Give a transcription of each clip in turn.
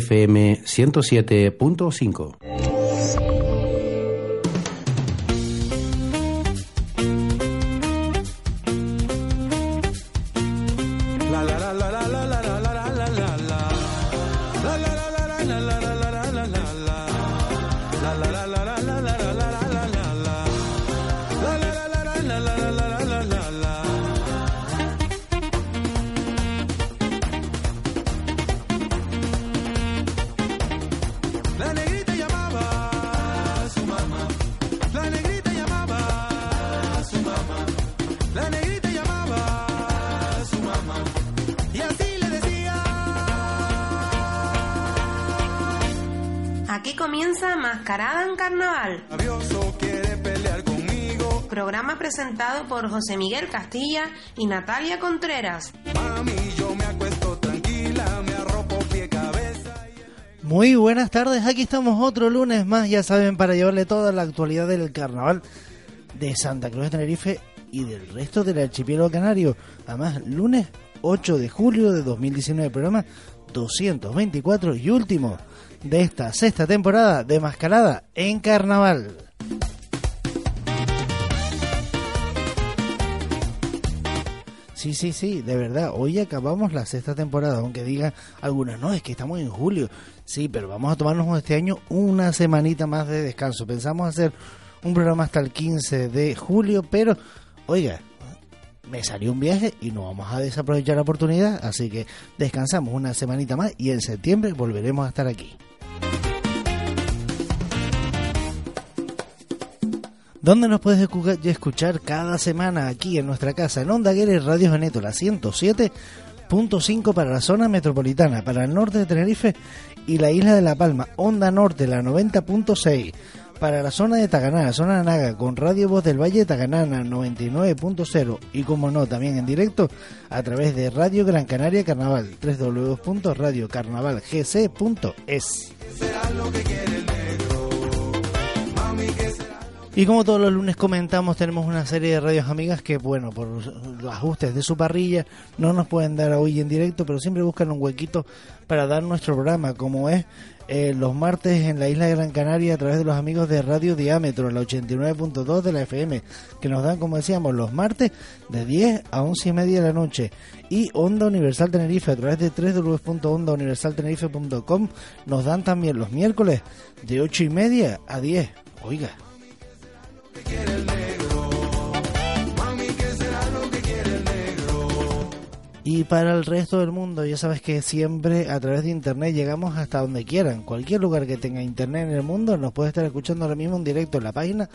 FM 107.5. Miguel Castilla y Natalia Contreras. Muy buenas tardes, aquí estamos otro lunes más, ya saben, para llevarle toda la actualidad del carnaval de Santa Cruz de Tenerife y del resto del archipiélago canario. Además, lunes 8 de julio de 2019, programa 224 y último de esta sexta temporada de Mascarada en Carnaval. Sí, sí, sí, de verdad. Hoy acabamos la sexta temporada, aunque digan algunas, no, es que estamos en julio. Sí, pero vamos a tomarnos este año una semanita más de descanso. Pensamos hacer un programa hasta el 15 de julio, pero, oiga, me salió un viaje y no vamos a desaprovechar la oportunidad, así que descansamos una semanita más y en septiembre volveremos a estar aquí. ¿Dónde nos puedes escuchar cada semana aquí en nuestra casa, en Onda Aguirre Radio Geneto, la 107.5 para la zona metropolitana, para el norte de Tenerife y la isla de La Palma, Onda Norte, la 90.6 para la zona de Taganá, la zona de Naga, con Radio Voz del Valle de Taganana 99.0 y como no, también en directo a través de Radio Gran Canaria Carnaval, www.radiocarnavalgc.es. Y como todos los lunes comentamos, tenemos una serie de radios amigas que, bueno, por los ajustes de su parrilla, no nos pueden dar hoy en directo, pero siempre buscan un huequito para dar nuestro programa, como es eh, los martes en la isla de Gran Canaria a través de los amigos de Radio Diámetro, la 89.2 de la FM, que nos dan, como decíamos, los martes de 10 a 11 y media de la noche. Y Onda Universal Tenerife a través de www.ondauniversaltenerife.com nos dan también los miércoles de 8 y media a 10. Oiga, y para el resto del mundo, ya sabes que siempre a través de internet llegamos hasta donde quieran. Cualquier lugar que tenga internet en el mundo nos puede estar escuchando ahora mismo en directo en la página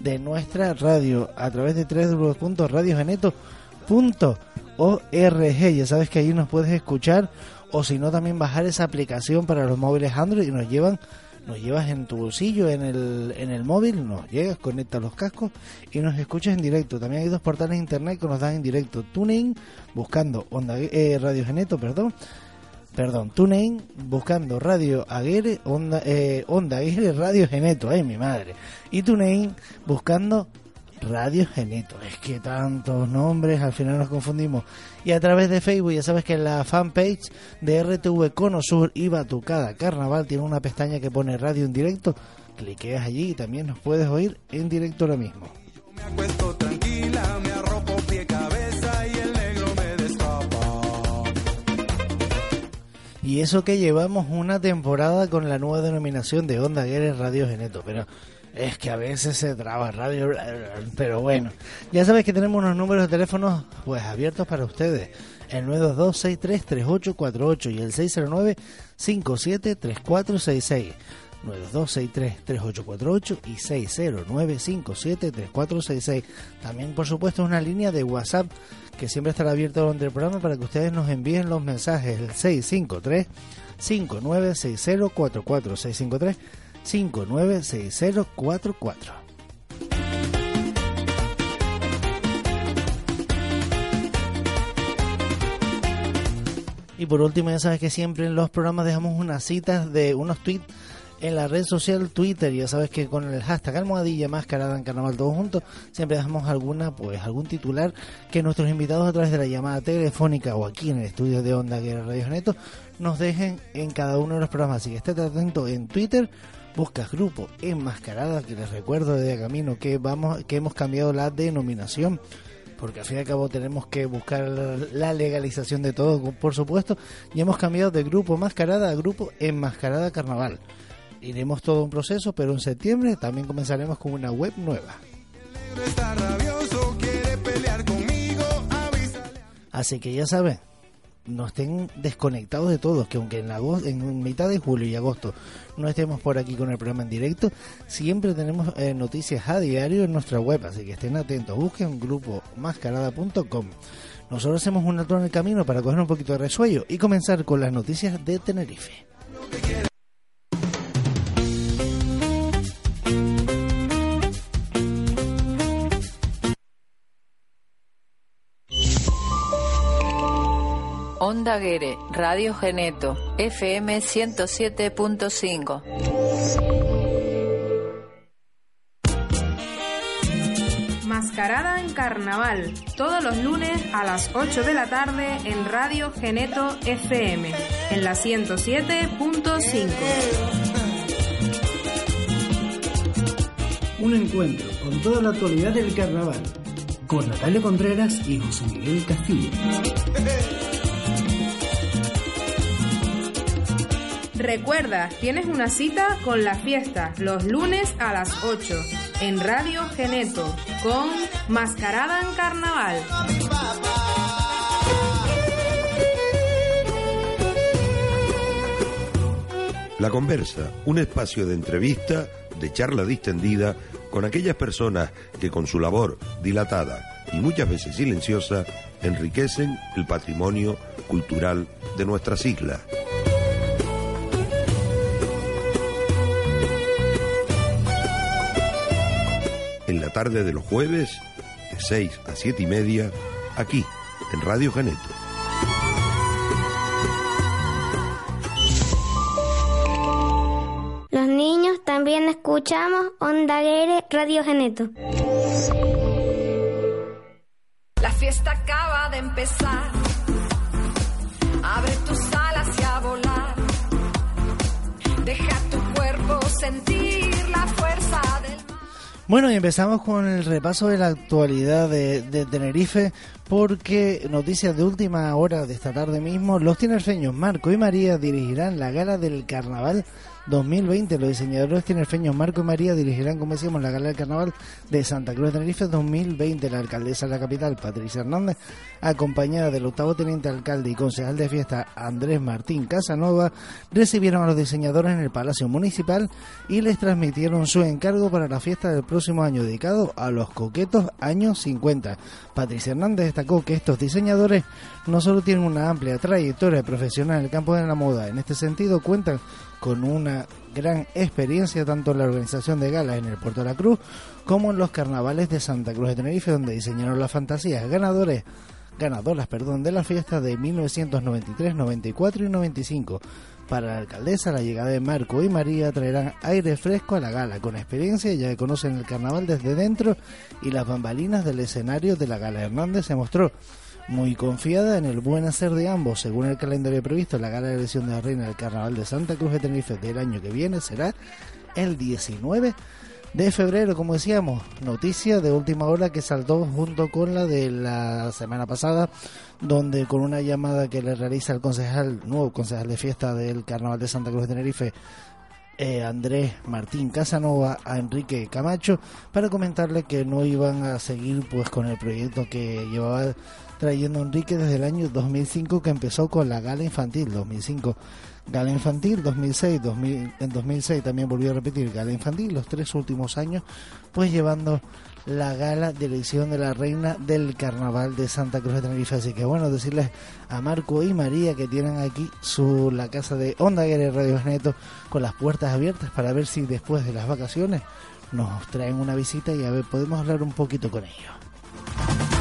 de nuestra radio a través de www.radiogeneto.org. Ya sabes que ahí nos puedes escuchar o si no también bajar esa aplicación para los móviles Android y nos llevan nos llevas en tu bolsillo, en el, en el móvil, nos llegas, conectas los cascos y nos escuchas en directo. También hay dos portales de internet que nos dan en directo. TuneIn, buscando onda, eh, Radio Geneto, perdón. Perdón, TuneIn, buscando Radio Aguere, Onda, eh, onda Aguere, Radio Geneto, ay mi madre. Y TuneIn, buscando Radio Geneto. Es que tantos nombres, al final nos confundimos. Y a través de Facebook, ya sabes que en la fanpage de RTV Cono Sur y Batucada Carnaval tiene una pestaña que pone radio en directo. Cliqueas allí y también nos puedes oír en directo ahora mismo. y eso que llevamos una temporada con la nueva denominación de Onda Guerra Radio Geneto, pero es que a veces se traba radio, pero bueno. Ya sabes que tenemos unos números de teléfonos pues abiertos para ustedes. El 922-633848 y el 609-573466. 922-633848 y 609-573466. También, por supuesto, una línea de WhatsApp que siempre estará abierta durante el programa para que ustedes nos envíen los mensajes. El 653 596044 653 596044. Y por último, ya sabes que siempre en los programas dejamos unas citas de unos tweets en la red social Twitter. Ya sabes que con el hashtag almohadilla máscarada en carnaval todos juntos siempre dejamos alguna, pues algún titular que nuestros invitados a través de la llamada telefónica o aquí en el estudio de Onda que Radio Neto nos dejen en cada uno de los programas. Así que estate atento en Twitter. Buscas grupo enmascarada, que les recuerdo de camino que vamos, que hemos cambiado la denominación porque al fin y al cabo tenemos que buscar la legalización de todo, por supuesto, y hemos cambiado de grupo mascarada a grupo enmascarada carnaval. Iremos todo un proceso, pero en septiembre también comenzaremos con una web nueva. Así que ya saben, no estén desconectados de todos, que aunque en, agosto, en mitad de julio y agosto no estemos por aquí con el programa en directo, siempre tenemos eh, noticias a diario en nuestra web, así que estén atentos, busquen grupo mascarada.com. Nosotros hacemos un alto en el camino para coger un poquito de resuello y comenzar con las noticias de Tenerife. Radio Geneto, FM 107.5. Mascarada en Carnaval, todos los lunes a las 8 de la tarde en Radio Geneto FM, en la 107.5. Un encuentro con toda la actualidad del carnaval, con Natalia Contreras y José Miguel Castillo. Recuerda, tienes una cita con la fiesta los lunes a las 8 en Radio Geneto con Mascarada en Carnaval. La Conversa, un espacio de entrevista, de charla distendida con aquellas personas que con su labor dilatada y muchas veces silenciosa enriquecen el patrimonio cultural de nuestras islas. La tarde de los jueves, de 6 a 7 y media, aquí, en Radio Geneto. Los niños también escuchamos Onda Guere Radio Geneto. La fiesta acaba de empezar. Abre tus alas y a volar. Deja tu cuerpo sentir Bueno, y empezamos con el repaso de la actualidad de, de Tenerife, porque noticias de última hora de esta tarde mismo, los tinerfeños Marco y María dirigirán la gala del carnaval 2020. Los diseñadores tinerfeños Marco y María dirigirán, como decíamos, la gala del carnaval de Santa Cruz de Tenerife 2020. La alcaldesa de la capital, Patricia Hernández, acompañada del octavo teniente alcalde y concejal de fiesta Andrés Martín Casanova, recibieron a los diseñadores en el Palacio Municipal y les transmitieron su encargo para la fiesta del próximo año dedicado a los coquetos años 50. Patricia Hernández destacó que estos diseñadores no solo tienen una amplia trayectoria profesional en el campo de la moda, en este sentido cuentan con una gran experiencia tanto en la organización de galas en el Puerto de la Cruz como en los carnavales de Santa Cruz de Tenerife, donde diseñaron las fantasías ganadores ganadoras perdón, de las fiestas de 1993, 94 y 95. Para la alcaldesa, la llegada de Marco y María traerán aire fresco a la gala, con experiencia ya que conocen el carnaval desde dentro y las bambalinas del escenario de la gala. Hernández se mostró muy confiada en el buen hacer de ambos. Según el calendario previsto, la gala de elección de la reina del carnaval de Santa Cruz de Tenerife del año que viene será el 19 de febrero, como decíamos, noticia de última hora que saltó junto con la de la semana pasada, donde con una llamada que le realiza el concejal, nuevo concejal de fiesta del Carnaval de Santa Cruz de Tenerife, eh, Andrés Martín Casanova a Enrique Camacho para comentarle que no iban a seguir pues con el proyecto que llevaba trayendo Enrique desde el año 2005 que empezó con la gala infantil 2005 Gala Infantil 2006, 2000, en 2006 también volvió a repetir Gala Infantil, los tres últimos años, pues llevando la gala de elección de la reina del carnaval de Santa Cruz de Tenerife. Así que bueno, decirles a Marco y María que tienen aquí su la casa de Onda Guerra Radio Neto con las puertas abiertas para ver si después de las vacaciones nos traen una visita y a ver, podemos hablar un poquito con ellos.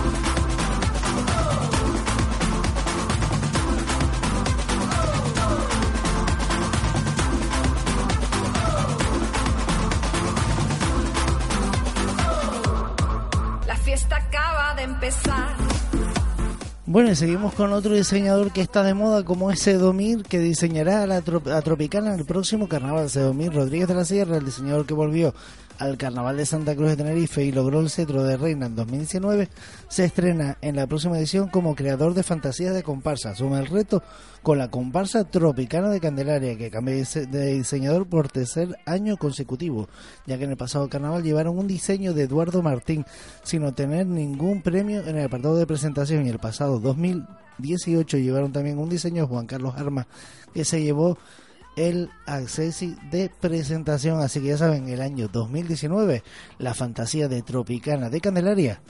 Bueno, y seguimos con otro diseñador que está de moda, como es Sedomir, que diseñará la a Tropicana en el próximo carnaval. Sedomir Rodríguez de la Sierra, el diseñador que volvió al Carnaval de Santa Cruz de Tenerife y logró el cetro de reina en 2019, se estrena en la próxima edición como creador de fantasías de comparsa. Asume el reto con la comparsa Tropicana de Candelaria, que cambia de diseñador por tercer año consecutivo, ya que en el pasado carnaval llevaron un diseño de Eduardo Martín sin obtener ningún premio en el apartado de presentación y el pasado 2018 llevaron también un diseño de Juan Carlos Armas que se llevó el acceso de presentación. Así que ya saben, el año 2019, la fantasía de Tropicana de Candelaria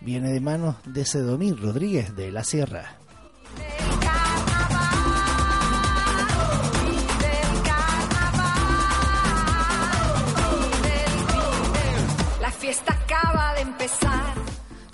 viene de manos de Sedomir Rodríguez de la Sierra. La fiesta acaba de empezar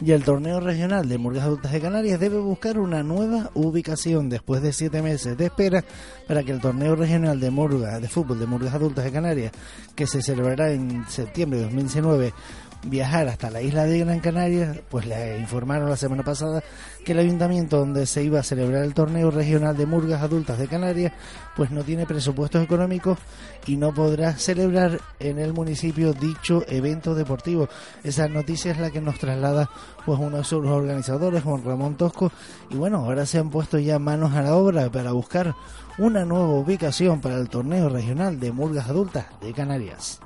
y el torneo regional de Murgas Adultas de Canarias debe buscar una nueva ubicación después de siete meses de espera para que el torneo regional de Murgas de fútbol de Murgas Adultas de Canarias, que se celebrará en septiembre de 2019, viajar hasta la isla de Gran Canaria, pues le informaron la semana pasada que el ayuntamiento donde se iba a celebrar el torneo regional de murgas adultas de Canarias, pues no tiene presupuestos económicos y no podrá celebrar en el municipio dicho evento deportivo. Esa noticia es la que nos traslada pues uno de sus organizadores, Juan Ramón Tosco, y bueno, ahora se han puesto ya manos a la obra para buscar una nueva ubicación para el torneo regional de murgas adultas de Canarias.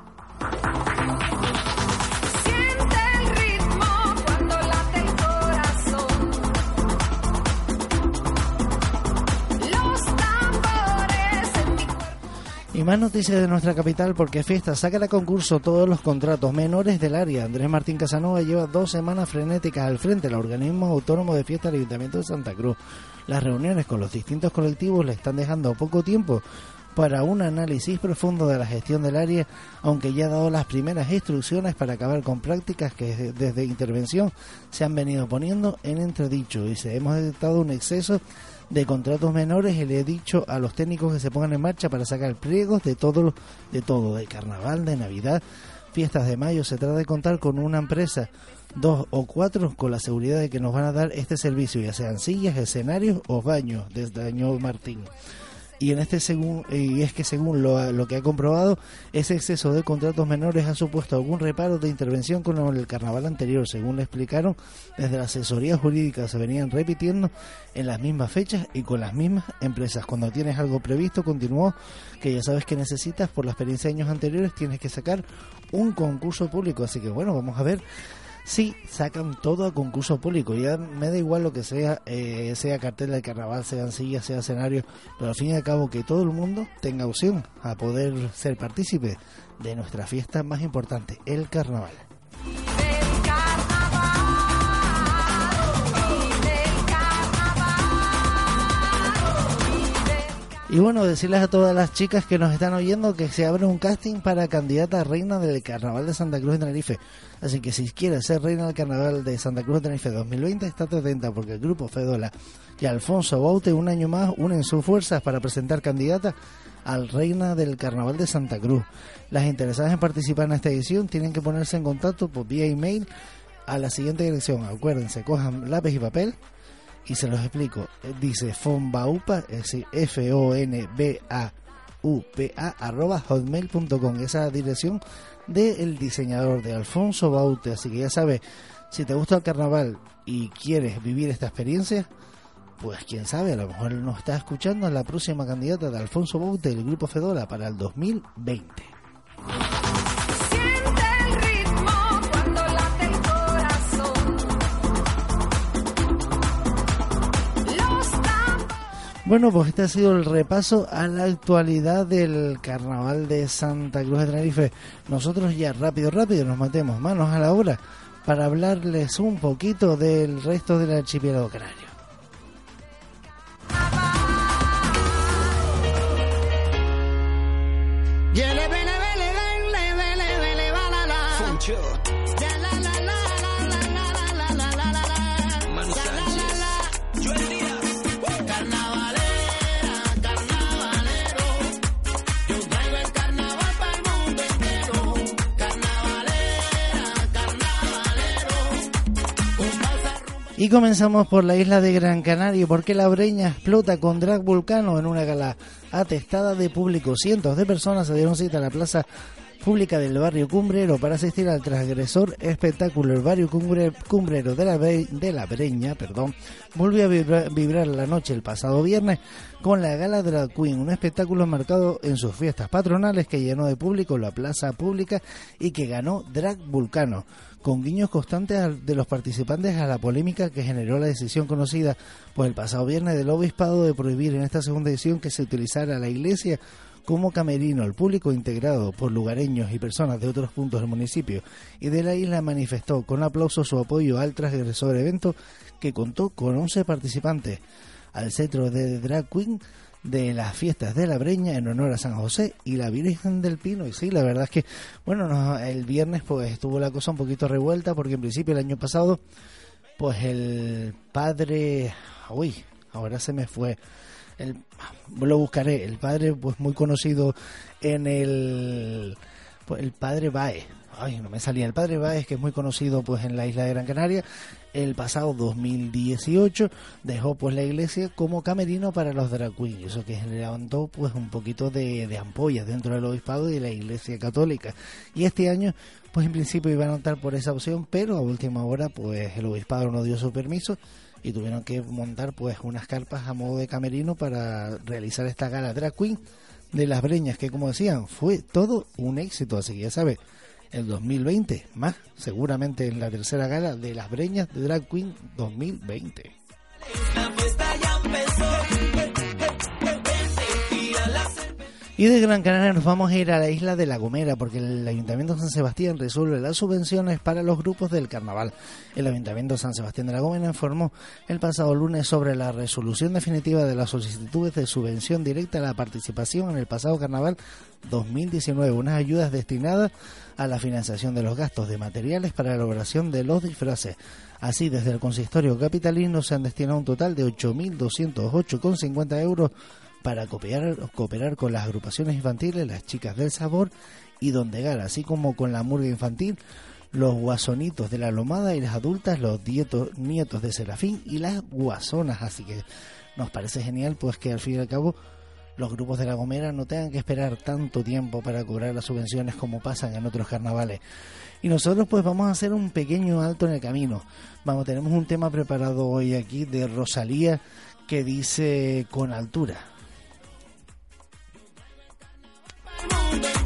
Y más noticias de nuestra capital porque Fiesta saca a concurso todos los contratos menores del área. Andrés Martín Casanova lleva dos semanas frenéticas al frente del organismo autónomo de fiesta del Ayuntamiento de Santa Cruz. Las reuniones con los distintos colectivos le están dejando poco tiempo para un análisis profundo de la gestión del área, aunque ya ha dado las primeras instrucciones para acabar con prácticas que desde intervención se han venido poniendo en entredicho y se hemos detectado un exceso de contratos menores y le he dicho a los técnicos que se pongan en marcha para sacar pliegos de todo, de todo, de carnaval, de Navidad, fiestas de mayo. Se trata de contar con una empresa, dos o cuatro, con la seguridad de que nos van a dar este servicio, ya sean sillas, escenarios o baños, desde año Martín y en este según y es que según lo, lo, que ha comprobado ese exceso de contratos menores ha supuesto algún reparo de intervención con el carnaval anterior según le explicaron desde la asesoría jurídica se venían repitiendo en las mismas fechas y con las mismas empresas. Cuando tienes algo previsto continuó que ya sabes que necesitas por la experiencia de años anteriores tienes que sacar un concurso público. Así que bueno vamos a ver sí sacan todo a concurso público. Ya me da igual lo que sea, eh, sea cartel de carnaval, sean sillas, sea escenario, pero al fin y al cabo que todo el mundo tenga opción a poder ser partícipe de nuestra fiesta más importante, el carnaval. Y bueno, decirles a todas las chicas que nos están oyendo que se abre un casting para candidata a reina del Carnaval de Santa Cruz de Tenerife. Así que si quieres ser reina del Carnaval de Santa Cruz de Tenerife 2020, estate atenta porque el grupo Fedola y Alfonso Baute un año más unen sus fuerzas para presentar candidata al reina del Carnaval de Santa Cruz. Las interesadas en participar en esta edición tienen que ponerse en contacto por vía email a la siguiente dirección. Acuérdense, cojan lápiz y papel y se los explico. Eh, dice fonbaupa, es decir, F-O-N-B-A-U-P-A, arroba hotmail.com. Esa dirección del diseñador de Alfonso Baute. Así que ya sabes, si te gusta el carnaval y quieres vivir esta experiencia, pues quién sabe, a lo mejor nos está escuchando la próxima candidata de Alfonso Baute del Grupo Fedora para el 2020. Bueno, pues este ha sido el repaso a la actualidad del carnaval de Santa Cruz de Tenerife. Nosotros ya rápido, rápido nos matemos manos a la obra para hablarles un poquito del resto del archipiélago canario. Y comenzamos por la isla de Gran Canaria, porque la breña explota con drag vulcano en una gala atestada de público. Cientos de personas se dieron cita a la plaza pública del barrio Cumbrero para asistir al transgresor espectáculo. El barrio Cumbrero de la, de la Breña perdón, volvió a vibrar, la noche el pasado viernes con la Gala Drag Queen, un espectáculo marcado en sus fiestas patronales que llenó de público la plaza pública y que ganó Drag Vulcano con guiños constantes de los participantes a la polémica que generó la decisión conocida por el pasado viernes del obispado de prohibir en esta segunda edición que se utilizara la iglesia como camerino. El público integrado por lugareños y personas de otros puntos del municipio y de la isla manifestó con aplauso su apoyo al transgresor evento que contó con 11 participantes. Al centro de Drag Queen de las fiestas de la Breña en honor a San José y la Virgen del Pino. Y sí, la verdad es que, bueno, el viernes pues estuvo la cosa un poquito revuelta porque en principio el año pasado, pues el padre, uy, ahora se me fue, el, lo buscaré, el padre pues muy conocido en el, pues, el padre Bae, ay, no me salía, el padre Baez, que es muy conocido pues en la isla de Gran Canaria, el pasado 2018 dejó pues la iglesia como camerino para los drag eso que levantó pues un poquito de, de ampollas dentro del obispado y de la iglesia católica. Y este año pues en principio iban a optar por esa opción, pero a última hora pues el obispado no dio su permiso y tuvieron que montar pues unas carpas a modo de camerino para realizar esta gala drag queen de las breñas que como decían fue todo un éxito así que ya sabes el 2020, más seguramente en la tercera gala de las Breñas de Drag Queen 2020. Y de Gran Canaria nos vamos a ir a la isla de La Gomera porque el Ayuntamiento de San Sebastián resuelve las subvenciones para los grupos del carnaval. El Ayuntamiento de San Sebastián de La Gomera informó el pasado lunes sobre la resolución definitiva de las solicitudes de subvención directa a la participación en el pasado carnaval 2019, unas ayudas destinadas a la financiación de los gastos de materiales para la elaboración de los disfraces. Así, desde el consistorio capitalino se han destinado un total de 8.208,50 euros para cooperar, cooperar con las agrupaciones infantiles, las chicas del sabor y Dondegar, así como con la murga infantil, los guasonitos de la lomada y las adultas, los nietos de Serafín y las guasonas. Así que nos parece genial, pues que al fin y al cabo los grupos de La Gomera no tengan que esperar tanto tiempo para cobrar las subvenciones como pasan en otros carnavales. Y nosotros pues vamos a hacer un pequeño alto en el camino. Vamos, tenemos un tema preparado hoy aquí de Rosalía que dice con altura. mundo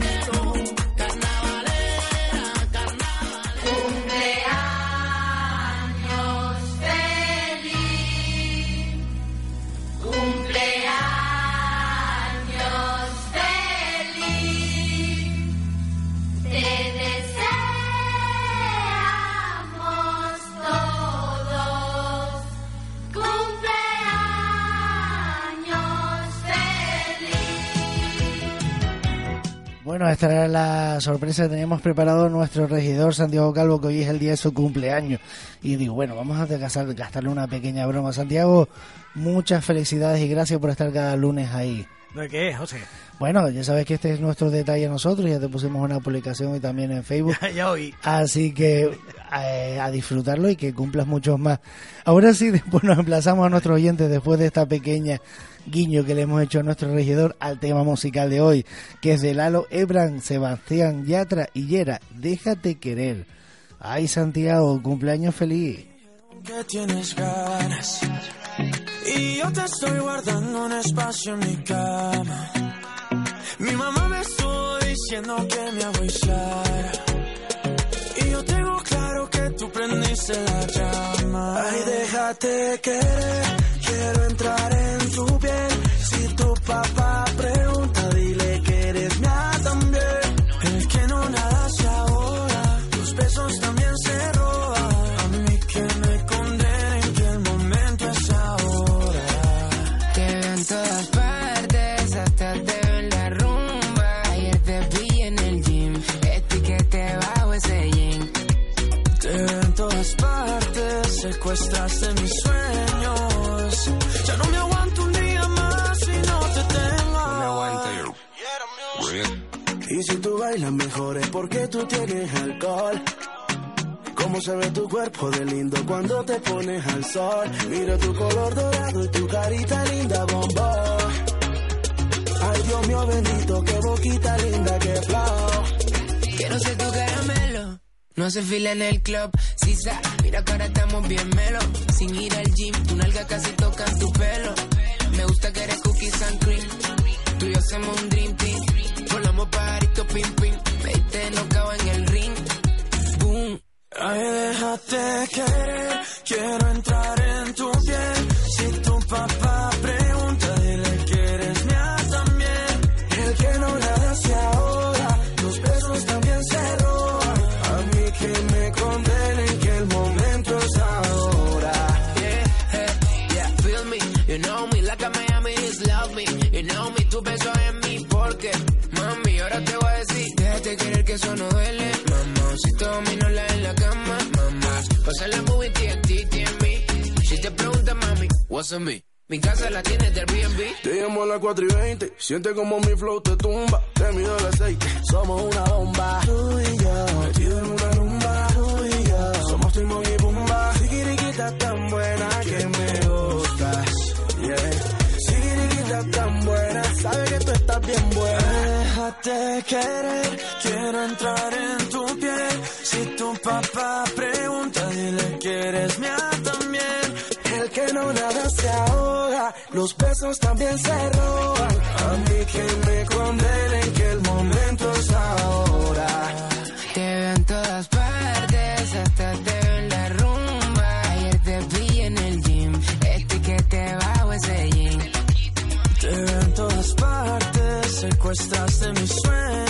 Bueno, esta era la sorpresa que teníamos preparado nuestro regidor Santiago Calvo, que hoy es el día de su cumpleaños. Y digo, bueno, vamos a gastarle una pequeña broma. Santiago, muchas felicidades y gracias por estar cada lunes ahí. ¿De qué, José? Bueno, ya sabes que este es nuestro detalle a nosotros, ya te pusimos una publicación y también en Facebook. ya, oí. Así que eh, a disfrutarlo y que cumplas muchos más. Ahora sí, después nos emplazamos a nuestros oyentes después de esta pequeña guiño que le hemos hecho a nuestro regidor al tema musical de hoy, que es de Lalo Ebran, Sebastián Yatra y Yera, Déjate querer. Ay Santiago, cumpleaños feliz. Que tienes ganas y yo te estoy guardando un espacio en mi cama. Mi mamá me estuvo diciendo que me hago y yo tengo claro que tú prendiste la llama. Ay, déjate querer, quiero entrar en tu piel. Si tu papá secuestraste mis sueños. Ya no me aguanto un día más si no te tengo. Me. Y si tú bailas mejor es porque tú tienes alcohol. Cómo se ve tu cuerpo de lindo cuando te pones al sol. Mira tu color dorado y tu carita linda, bombón. Ay, Dios mío bendito, qué boquita linda, qué flow. Quiero ser tu caramelo. No hace fila en el club, si sa, mira que ahora estamos bien melo. Sin ir al gym, tu nalga casi toca tu pelo. Me gusta que eres cookies and cream. Tú y yo hacemos un dream team. Volamos pajarito pim pim. Me diste nocao en el ring. Boom. Ay, déjate querer, quiero entrar en tu piel. Si tu papá what's on me? Mi casa la tienes del B&B. Te llamo a las 4 y 20, siente como mi flow te tumba. Te mido el aceite, somos una bomba. Tú y yo, metido en una rumba. Tú y yo, somos Timón y Pumba. Sigiriquita tan buena que me gustas. Yeah. Sigiriquita tan buena, sabe que tú estás bien buena. Déjate querer, quiero entrar en tu piel. Si tu papá pregunta, dile que eres mía también. Los besos también se roban. A mí que me condenen que el momento es ahora. Te veo en todas partes, hasta te veo en la rumba. Ayer te vi en el gym, este que te bajo ese jean. Te veo en todas partes, secuestraste mis sueños.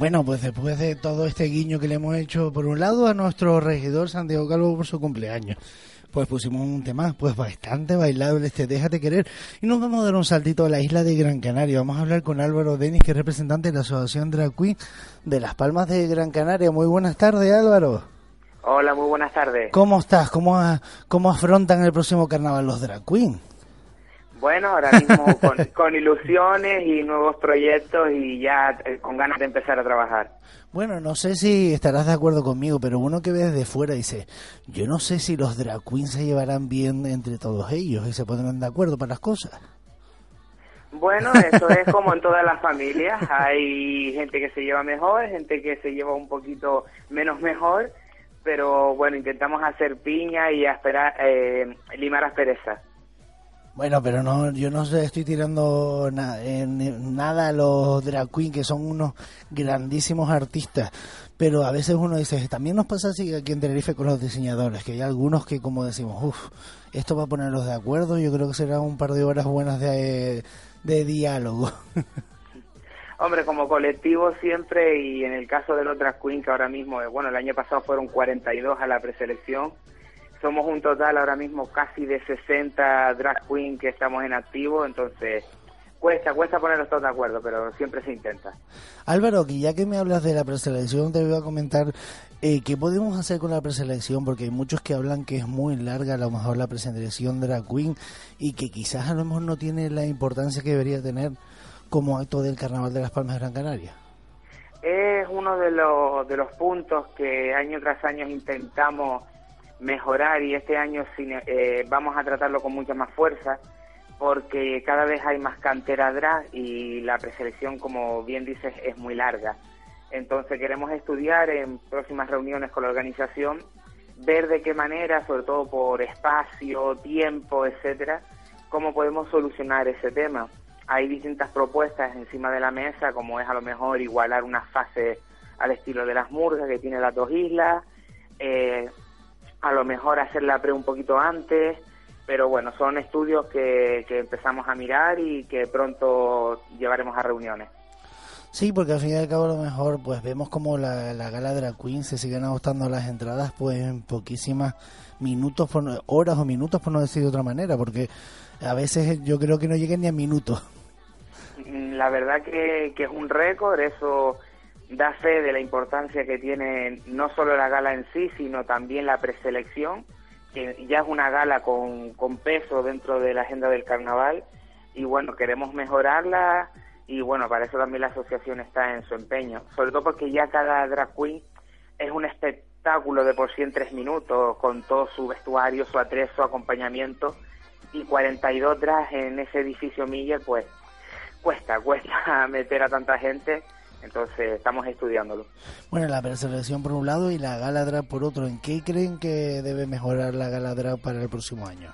Bueno, pues después de todo este guiño que le hemos hecho, por un lado a nuestro regidor Santiago Calvo por su cumpleaños, pues pusimos un tema pues bastante bailable, este Déjate Querer, y nos vamos a dar un saltito a la isla de Gran Canaria. Vamos a hablar con Álvaro Denis, que es representante de la Asociación Drag Queen de Las Palmas de Gran Canaria. Muy buenas tardes, Álvaro. Hola, muy buenas tardes. ¿Cómo estás? ¿Cómo, a- cómo afrontan el próximo carnaval los Drag Queen? Bueno, ahora mismo con, con ilusiones y nuevos proyectos y ya eh, con ganas de empezar a trabajar. Bueno, no sé si estarás de acuerdo conmigo, pero uno que ve desde fuera dice, yo no sé si los drag queens se llevarán bien entre todos ellos y se pondrán de acuerdo para las cosas. Bueno, eso es como en todas las familias. Hay gente que se lleva mejor, gente que se lleva un poquito menos mejor, pero bueno, intentamos hacer piña y esperar, eh, limar asperezas. Bueno, pero no, yo no estoy tirando nada a los drag queens, que son unos grandísimos artistas, pero a veces uno dice, también nos pasa así aquí en Tenerife con los diseñadores, que hay algunos que como decimos, uff, esto va a ponerlos de acuerdo, yo creo que será un par de horas buenas de, de diálogo. Hombre, como colectivo siempre y en el caso de los drag queen que ahora mismo, eh, bueno, el año pasado fueron 42 a la preselección, somos un total ahora mismo casi de 60 drag queen que estamos en activo, entonces cuesta, cuesta ponernos todos de acuerdo, pero siempre se intenta. Álvaro, que ya que me hablas de la preselección, te voy a comentar eh, qué podemos hacer con la preselección, porque hay muchos que hablan que es muy larga a lo mejor la preselección drag queen y que quizás a lo mejor no tiene la importancia que debería tener como acto del Carnaval de las Palmas de Gran Canaria. Es uno de los, de los puntos que año tras año intentamos mejorar y este año eh, vamos a tratarlo con mucha más fuerza porque cada vez hay más cantera drag y la preselección, como bien dices, es muy larga. Entonces queremos estudiar en próximas reuniones con la organización, ver de qué manera, sobre todo por espacio, tiempo, etcétera, cómo podemos solucionar ese tema. Hay distintas propuestas encima de la mesa, como es a lo mejor igualar una fase al estilo de las murgas que tiene las dos islas, eh, a lo mejor hacer la pre un poquito antes, pero bueno, son estudios que, que empezamos a mirar y que pronto llevaremos a reuniones. Sí, porque al fin y al cabo a lo mejor pues vemos como la, la gala de la Queen se siguen agotando las entradas pues en poquísimas minutos, por, horas o minutos por no decir de otra manera, porque a veces yo creo que no lleguen ni a minutos. Mm, La verdad que, que es un récord, eso da fe de la importancia que tiene no solo la gala en sí, sino también la preselección, que ya es una gala con, con peso dentro de la agenda del carnaval y bueno, queremos mejorarla y bueno, para eso también la asociación está en su empeño, sobre todo porque ya cada drag queen es un espectáculo de por sí en tres minutos, con todo su vestuario, su atrezo, su acompañamiento y 42 drags en ese edificio Miller, pues cuesta, cuesta meter a tanta gente, entonces estamos estudiándolo. Bueno, la preselección por un lado y la gala drag por otro. ¿En qué creen que debe mejorar la gala drag para el próximo año?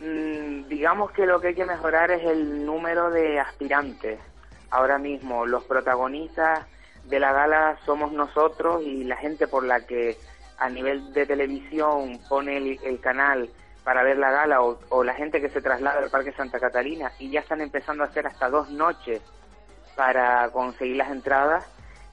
Mm, digamos que lo que hay que mejorar es el número de aspirantes. Ahora mismo los protagonistas de la gala somos nosotros y la gente por la que a nivel de televisión pone el, el canal para ver la gala o, o la gente que se traslada al Parque Santa Catalina y ya están empezando a hacer hasta dos noches para conseguir las entradas,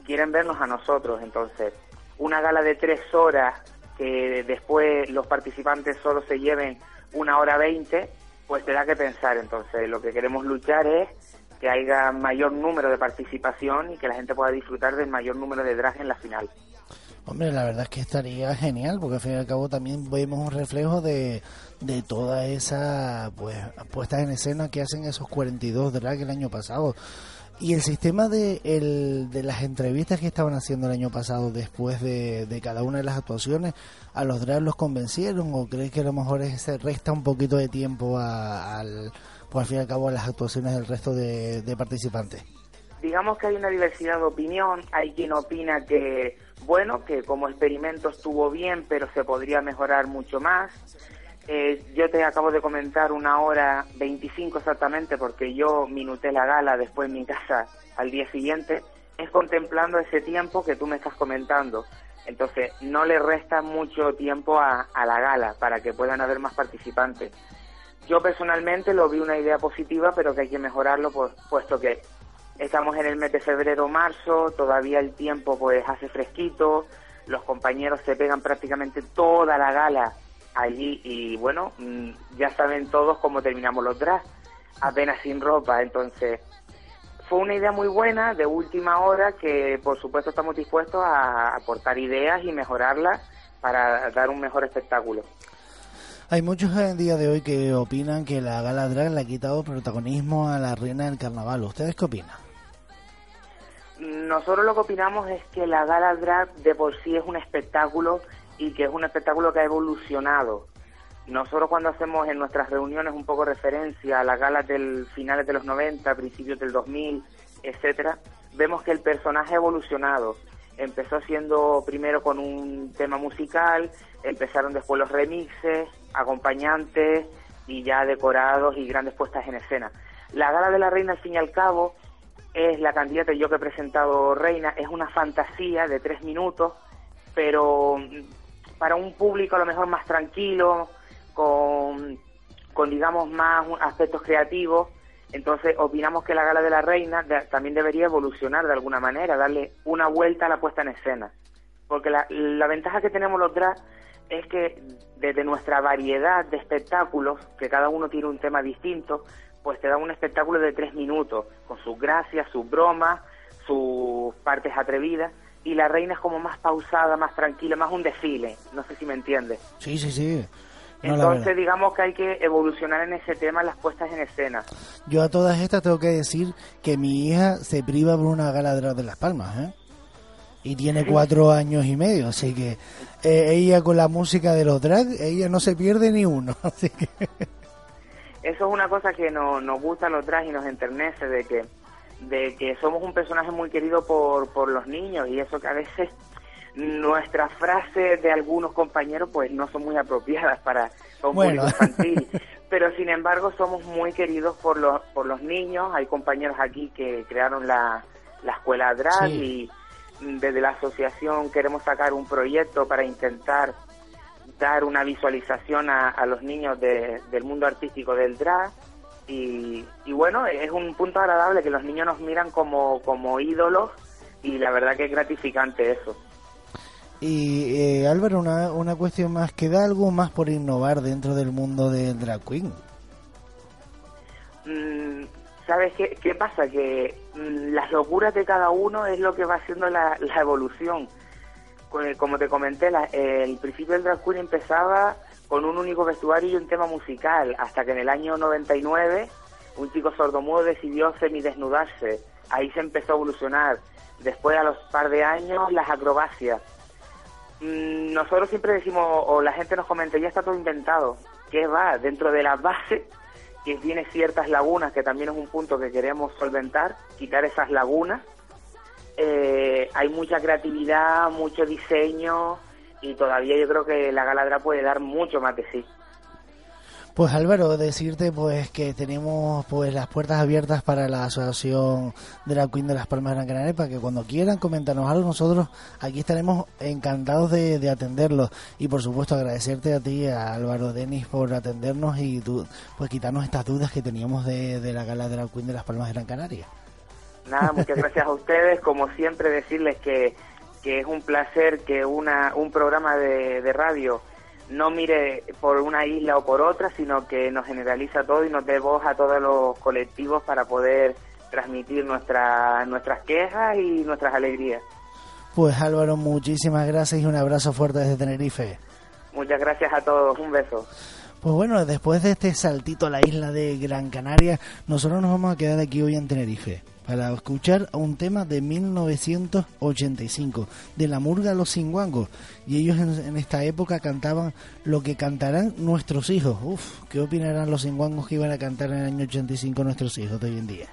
quieren vernos a nosotros. Entonces, una gala de tres horas que después los participantes solo se lleven una hora veinte, pues te da que pensar. Entonces, lo que queremos luchar es que haya mayor número de participación y que la gente pueda disfrutar del mayor número de drag en la final. Hombre, la verdad es que estaría genial, porque al fin y al cabo también vemos un reflejo de, de toda esa pues puestas en escena que hacen esos 42 drag el año pasado. Y el sistema de, el, de las entrevistas que estaban haciendo el año pasado después de, de cada una de las actuaciones, ¿a los drag los convencieron o crees que a lo mejor se resta un poquito de tiempo a- al, pues al fin y al cabo a las actuaciones del resto de, de participantes? digamos que hay una diversidad de opinión. Hay quien opina que, bueno, que como experimento estuvo bien, pero se podría mejorar mucho más. Eh, yo te acabo de comentar una hora 25 exactamente, porque yo minuté la gala después en mi casa al día siguiente. Es contemplando ese tiempo que tú me estás comentando. Entonces, no le resta mucho tiempo a, la gala para que puedan haber más participantes. Yo personalmente lo vi una idea positiva, pero que hay que mejorarlo, pues, puesto que estamos en el mes de febrero marzo, todavía el tiempo pues hace fresquito, los compañeros se pegan prácticamente toda la gala allí y bueno, mm, ya saben todos cómo terminamos los drags, apenas sin ropa, entonces fue una idea muy buena de última hora que por supuesto estamos dispuestos a aportar ideas y mejorarlas para dar un mejor espectáculo. Hay muchos en día de hoy que opinan que la gala drag le ha quitado protagonismo a la reina del carnaval. ¿Ustedes qué opinan? Nosotros lo que opinamos es que la gala drag de por sí es un espectáculo y que es un espectáculo que ha evolucionado. Nosotros cuando hacemos en nuestras reuniones un poco referencia a las galas del finales de los 90, principios del 2000, etcétera, vemos que el personaje ha evolucionado. Empezó siendo primero con un tema musical, empezaron después los remixes, acompañantes y ya decorados y grandes puestas en escena. La gala de la reina, al fin y al cabo, es la candidata yo que he presentado reina, es una fantasía de tres minutos, pero para un público a lo mejor más tranquilo, con, con digamos más aspectos creativos, entonces opinamos que la gala de la reina también debería evolucionar de alguna manera, darle una vuelta a la puesta en escena. Porque la, la ventaja que tenemos los drag es que desde nuestra variedad de espectáculos, que cada uno tiene un tema distinto, pues te da un espectáculo de tres minutos, con sus gracias, sus bromas, sus partes atrevidas, y la reina es como más pausada, más tranquila, más un desfile, no sé si me entiendes. Sí, sí, sí. No, Entonces digamos que hay que evolucionar en ese tema las puestas en escena. Yo a todas estas tengo que decir que mi hija se priva por una gala de Las Palmas, ¿eh? Y tiene cuatro años y medio, así que eh, ella con la música de los drag, ella no se pierde ni uno, así que... Eso es una cosa que no- nos gusta a los drag y nos enternece de que de que somos un personaje muy querido por, por los niños y eso que a veces nuestras frases de algunos compañeros pues no son muy apropiadas para un Bueno. público infantil pero sin embargo somos muy queridos por los, por los niños. Hay compañeros aquí que crearon la, la escuela drag Sí. y desde la asociación queremos sacar un proyecto para intentar dar una visualización a, a los niños de- del mundo artístico del drag. Y, y bueno, es un punto agradable que los niños nos miran como, como ídolos y la verdad que es gratificante eso. Y eh, Álvaro, una, una cuestión más, ¿queda algo más por innovar dentro del mundo del drag queen? Mm, ¿Sabes qué, qué pasa? Que mm, las locuras de cada uno es lo que va haciendo la, la evolución. Co- Como te comenté, la- el principio del drag queen empezaba con un único vestuario y un tema musical, hasta que en el año 99 un chico sordomudo decidió semidesnudarse. Ahí se empezó a evolucionar. Después, a los par de años, las acrobacias. Mm, Nosotros siempre decimos, o la gente nos comenta, ya está todo inventado. ¿Qué va? Dentro de la base que tiene ciertas lagunas, que también es un punto que queremos solventar, quitar esas lagunas. Eh, hay mucha creatividad, mucho diseño y todavía yo creo que la galadra puede dar mucho más de sí. Pues Álvaro, decirte pues que tenemos pues las puertas abiertas para la Asociación de la Queen de las Palmas de Gran Canaria para que cuando quieran comentarnos algo nosotros aquí estaremos encantados de, de atenderlos y por supuesto agradecerte a ti a Álvaro Denis por atendernos y tú, pues quitarnos estas dudas que teníamos de, de la gala de la Queen de las Palmas de Gran Canaria. Nada, muchas gracias a ustedes. Como siempre, decirles que, que es un placer que una, un programa de, de radio no mire por una isla o por otra, sino que nos generaliza todo y nos dé voz a todos los colectivos para poder transmitir nuestra, nuestras quejas y nuestras alegrías. Pues Álvaro, muchísimas gracias y un abrazo fuerte desde Tenerife. Muchas gracias a todos. Un beso. Pues bueno, después de este saltito a la isla de Gran Canaria, nosotros nos vamos a quedar aquí hoy en Tenerife para escuchar un tema de 1985 de la murga Los Cinguangos y ellos en, en esta época cantaban lo que cantarán nuestros hijos. Uf, ¿qué opinarán los cinguangos que iban a cantar en el año 85 nuestros hijos de hoy en día?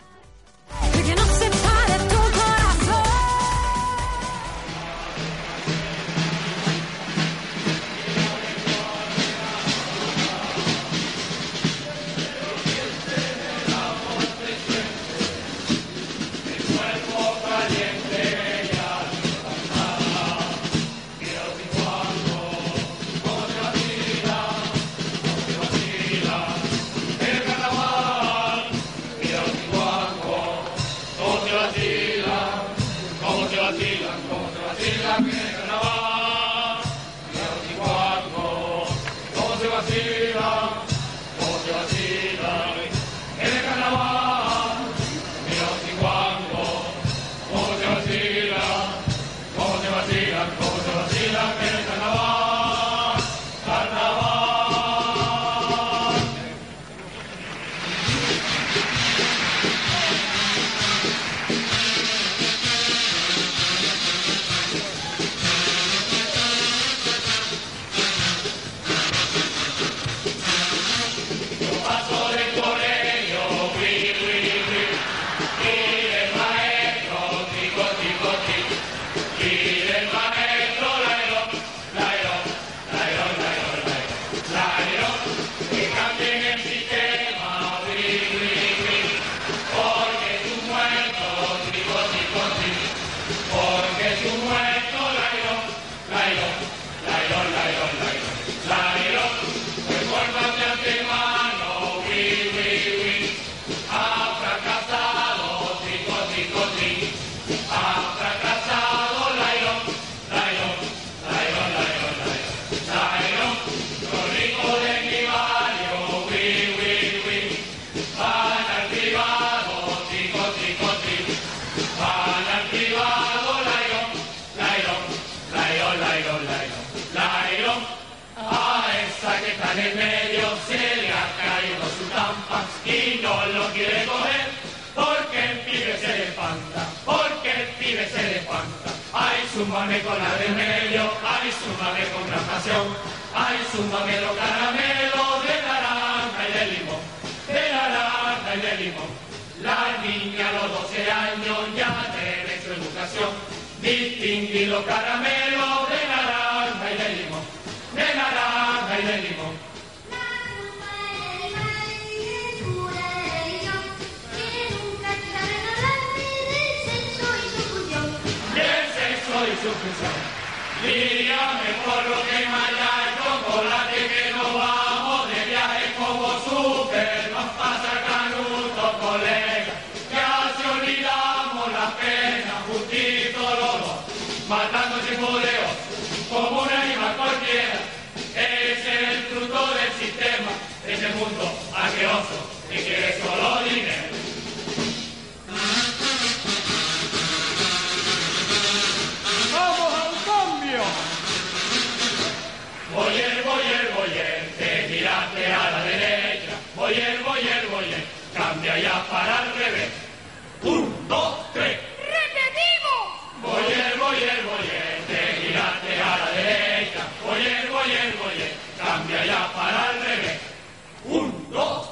Ay, súmame con la de medio, ay, súmame con gran pasión, ay, súmame los caramelos de naranja y de limón, de naranja y de limón. La niña a los 12 años ya tiene su educación, distinguir los caramelos de Dígame por lo que maya el chocolate que nos vamos de viaje como super, nos pasa canuto, colega, ya olvidamos la pena, justito los dos, matando sin judeo, como un animal cualquiera, es el fruto del sistema, de ese mundo asqueroso que quiere solo dinero. Cambia ya para el revés. Un, dos, tres. ¡Repetimos! Boyer, boyer, boyer, te giraste a la derecha. Boyer, boyer, boyer, cambia ya para el revés. Un, dos,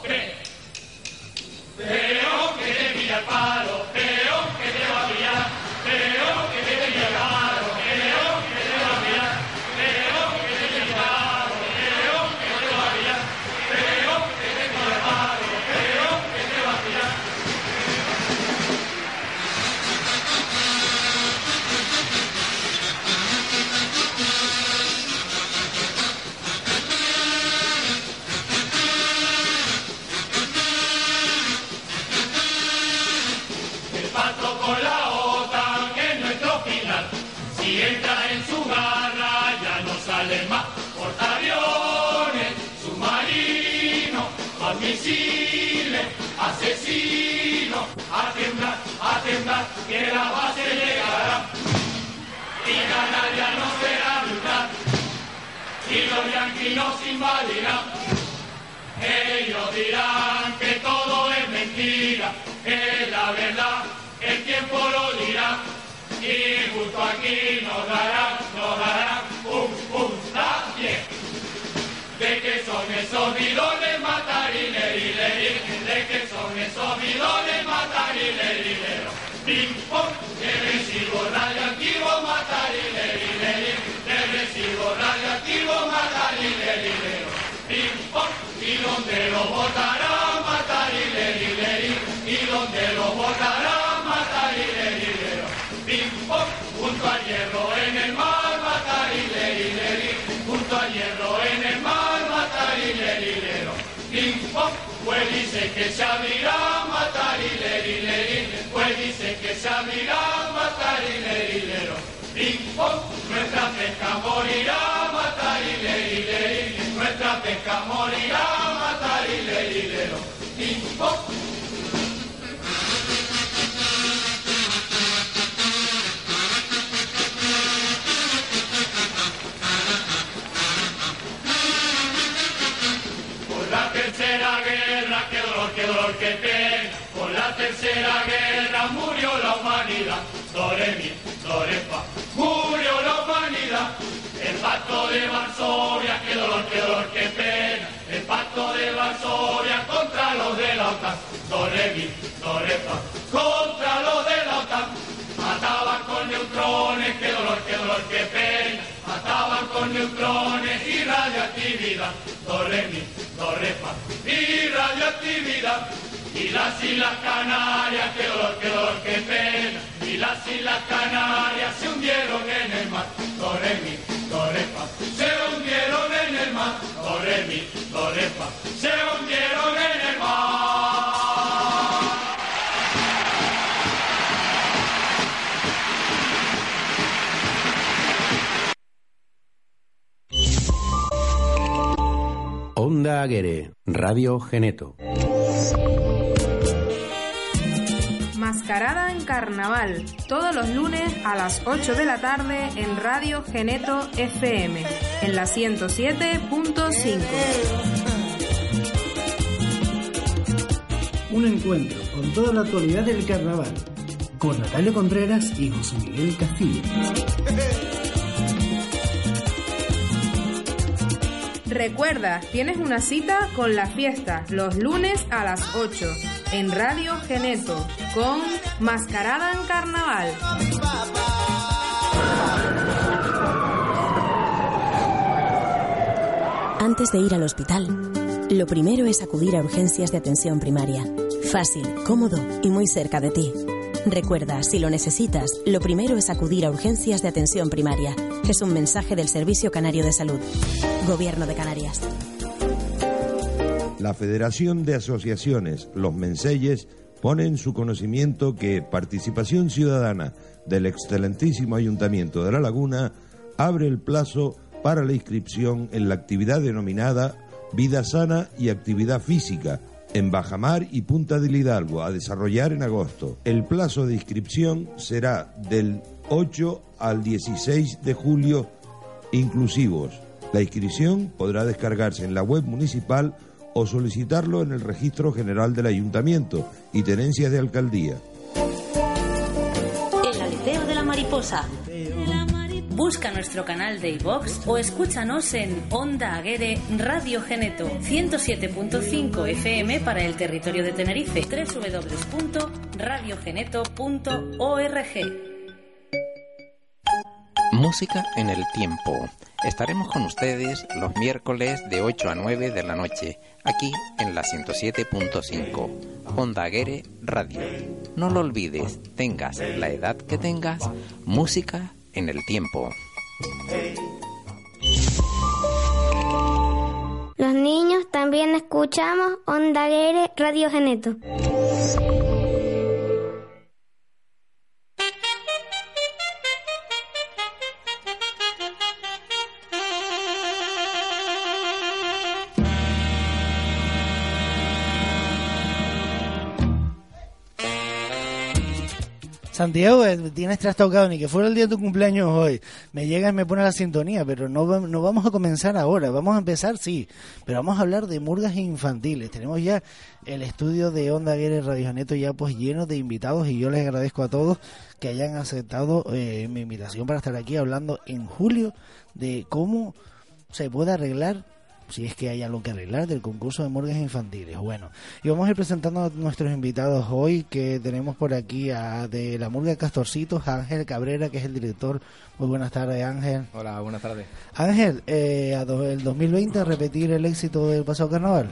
temblar, que la base llegará. Y Canarias no será brutal. Y los yanquis nos invadirán. Ellos dirán que todo es mentira, que la verdad el tiempo lo dirá. Y justo aquí nos darán, nos darán un puntapié. De que son esos bidones hierro en el mar matar y leer, pues dice que se abrirá matar y leer, leer, pues dice que se abrirá matar y. Ping pong, nuestra pesca morirá matar y leer, leer, nuestra pesca morirá dolor, qué dolor, qué pena. Por la tercera guerra murió la humanidad. Dore mi, dore fa, murió la humanidad. El pacto de Varsovia, qué dolor, qué dolor, qué pena. El pacto de Varsovia contra los de la OTAN. Dore mi, dore fa, contra los de la OTAN. Mataban con neutrones, qué dolor, qué dolor, qué pena. Mataban con neutrones y radioactividad. Do, fa. Y radioactividad. Y las Islas Canarias, qué dolor, qué dolor, qué pena. Y las Islas Canarias se hundieron en el mar. Do, re, mi, do, re, fa. Se hundieron en el mar. Do, re, mi, do, re, fa. Se hundieron en el mar. Onda Aguere, Radio Geneto. Mascarada en Carnaval, todos los lunes a las 8 de la tarde en Radio Geneto FM, en la 107.5. Un encuentro con toda la actualidad del carnaval, con Natalia Contreras y José Miguel Castillo. Recuerda, tienes una cita con la fiesta los lunes a las 8 en Radio Geneto con Mascarada en Carnaval. Antes de ir al hospital, lo primero es acudir a urgencias de atención primaria. Fácil, cómodo y muy cerca de ti. Recuerda, si lo necesitas, lo primero es acudir a urgencias de atención primaria. Es un mensaje del Servicio Canario de Salud. Gobierno de Canarias. La Federación de Asociaciones Los Menseyes pone en su conocimiento que Participación Ciudadana del excelentísimo Ayuntamiento de La Laguna abre el plazo para la inscripción en la actividad denominada Vida Sana y Actividad Física en Bajamar y Punta del Hidalgo a desarrollar en agosto. El plazo de inscripción será del 8 al 16 de julio inclusivos. La inscripción podrá descargarse en la web municipal o solicitarlo en el registro general del ayuntamiento y tenencias de alcaldía. El aleteo de la mariposa. Busca nuestro canal de iVox o escúchanos en Onda Aguere Radio Geneto 107.5 FM para el territorio de Tenerife www.radiogeneto.org Música en el tiempo. Estaremos con ustedes los miércoles de 8 a 9 de la noche, aquí en la 107.5, Onda Aguere Radio. No lo olvides, tengas la edad que tengas, música en el tiempo. Los niños también escuchamos Onda Aguere Radio Geneto. Santiago, eh, tienes trastocado ni que fuera el día de tu cumpleaños hoy. Me llega y me pone la sintonía, pero no, no vamos a comenzar ahora. Vamos a empezar, sí, pero vamos a hablar de murgas infantiles. Tenemos ya el estudio de Onda Aguirre Radio Neto ya pues lleno de invitados y yo les agradezco a todos que hayan aceptado eh, mi invitación para estar aquí hablando en julio de cómo se puede arreglar si es que hay algo que arreglar del concurso de murgas infantiles. Bueno, y vamos a ir presentando a nuestros invitados hoy, que tenemos por aquí a de la murga Castorcitos, Ángel Cabrera, que es el director. Muy buenas tardes, Ángel. Hola, buenas tardes. Ángel, eh, a do- el 2020 a repetir el éxito del pasado carnaval.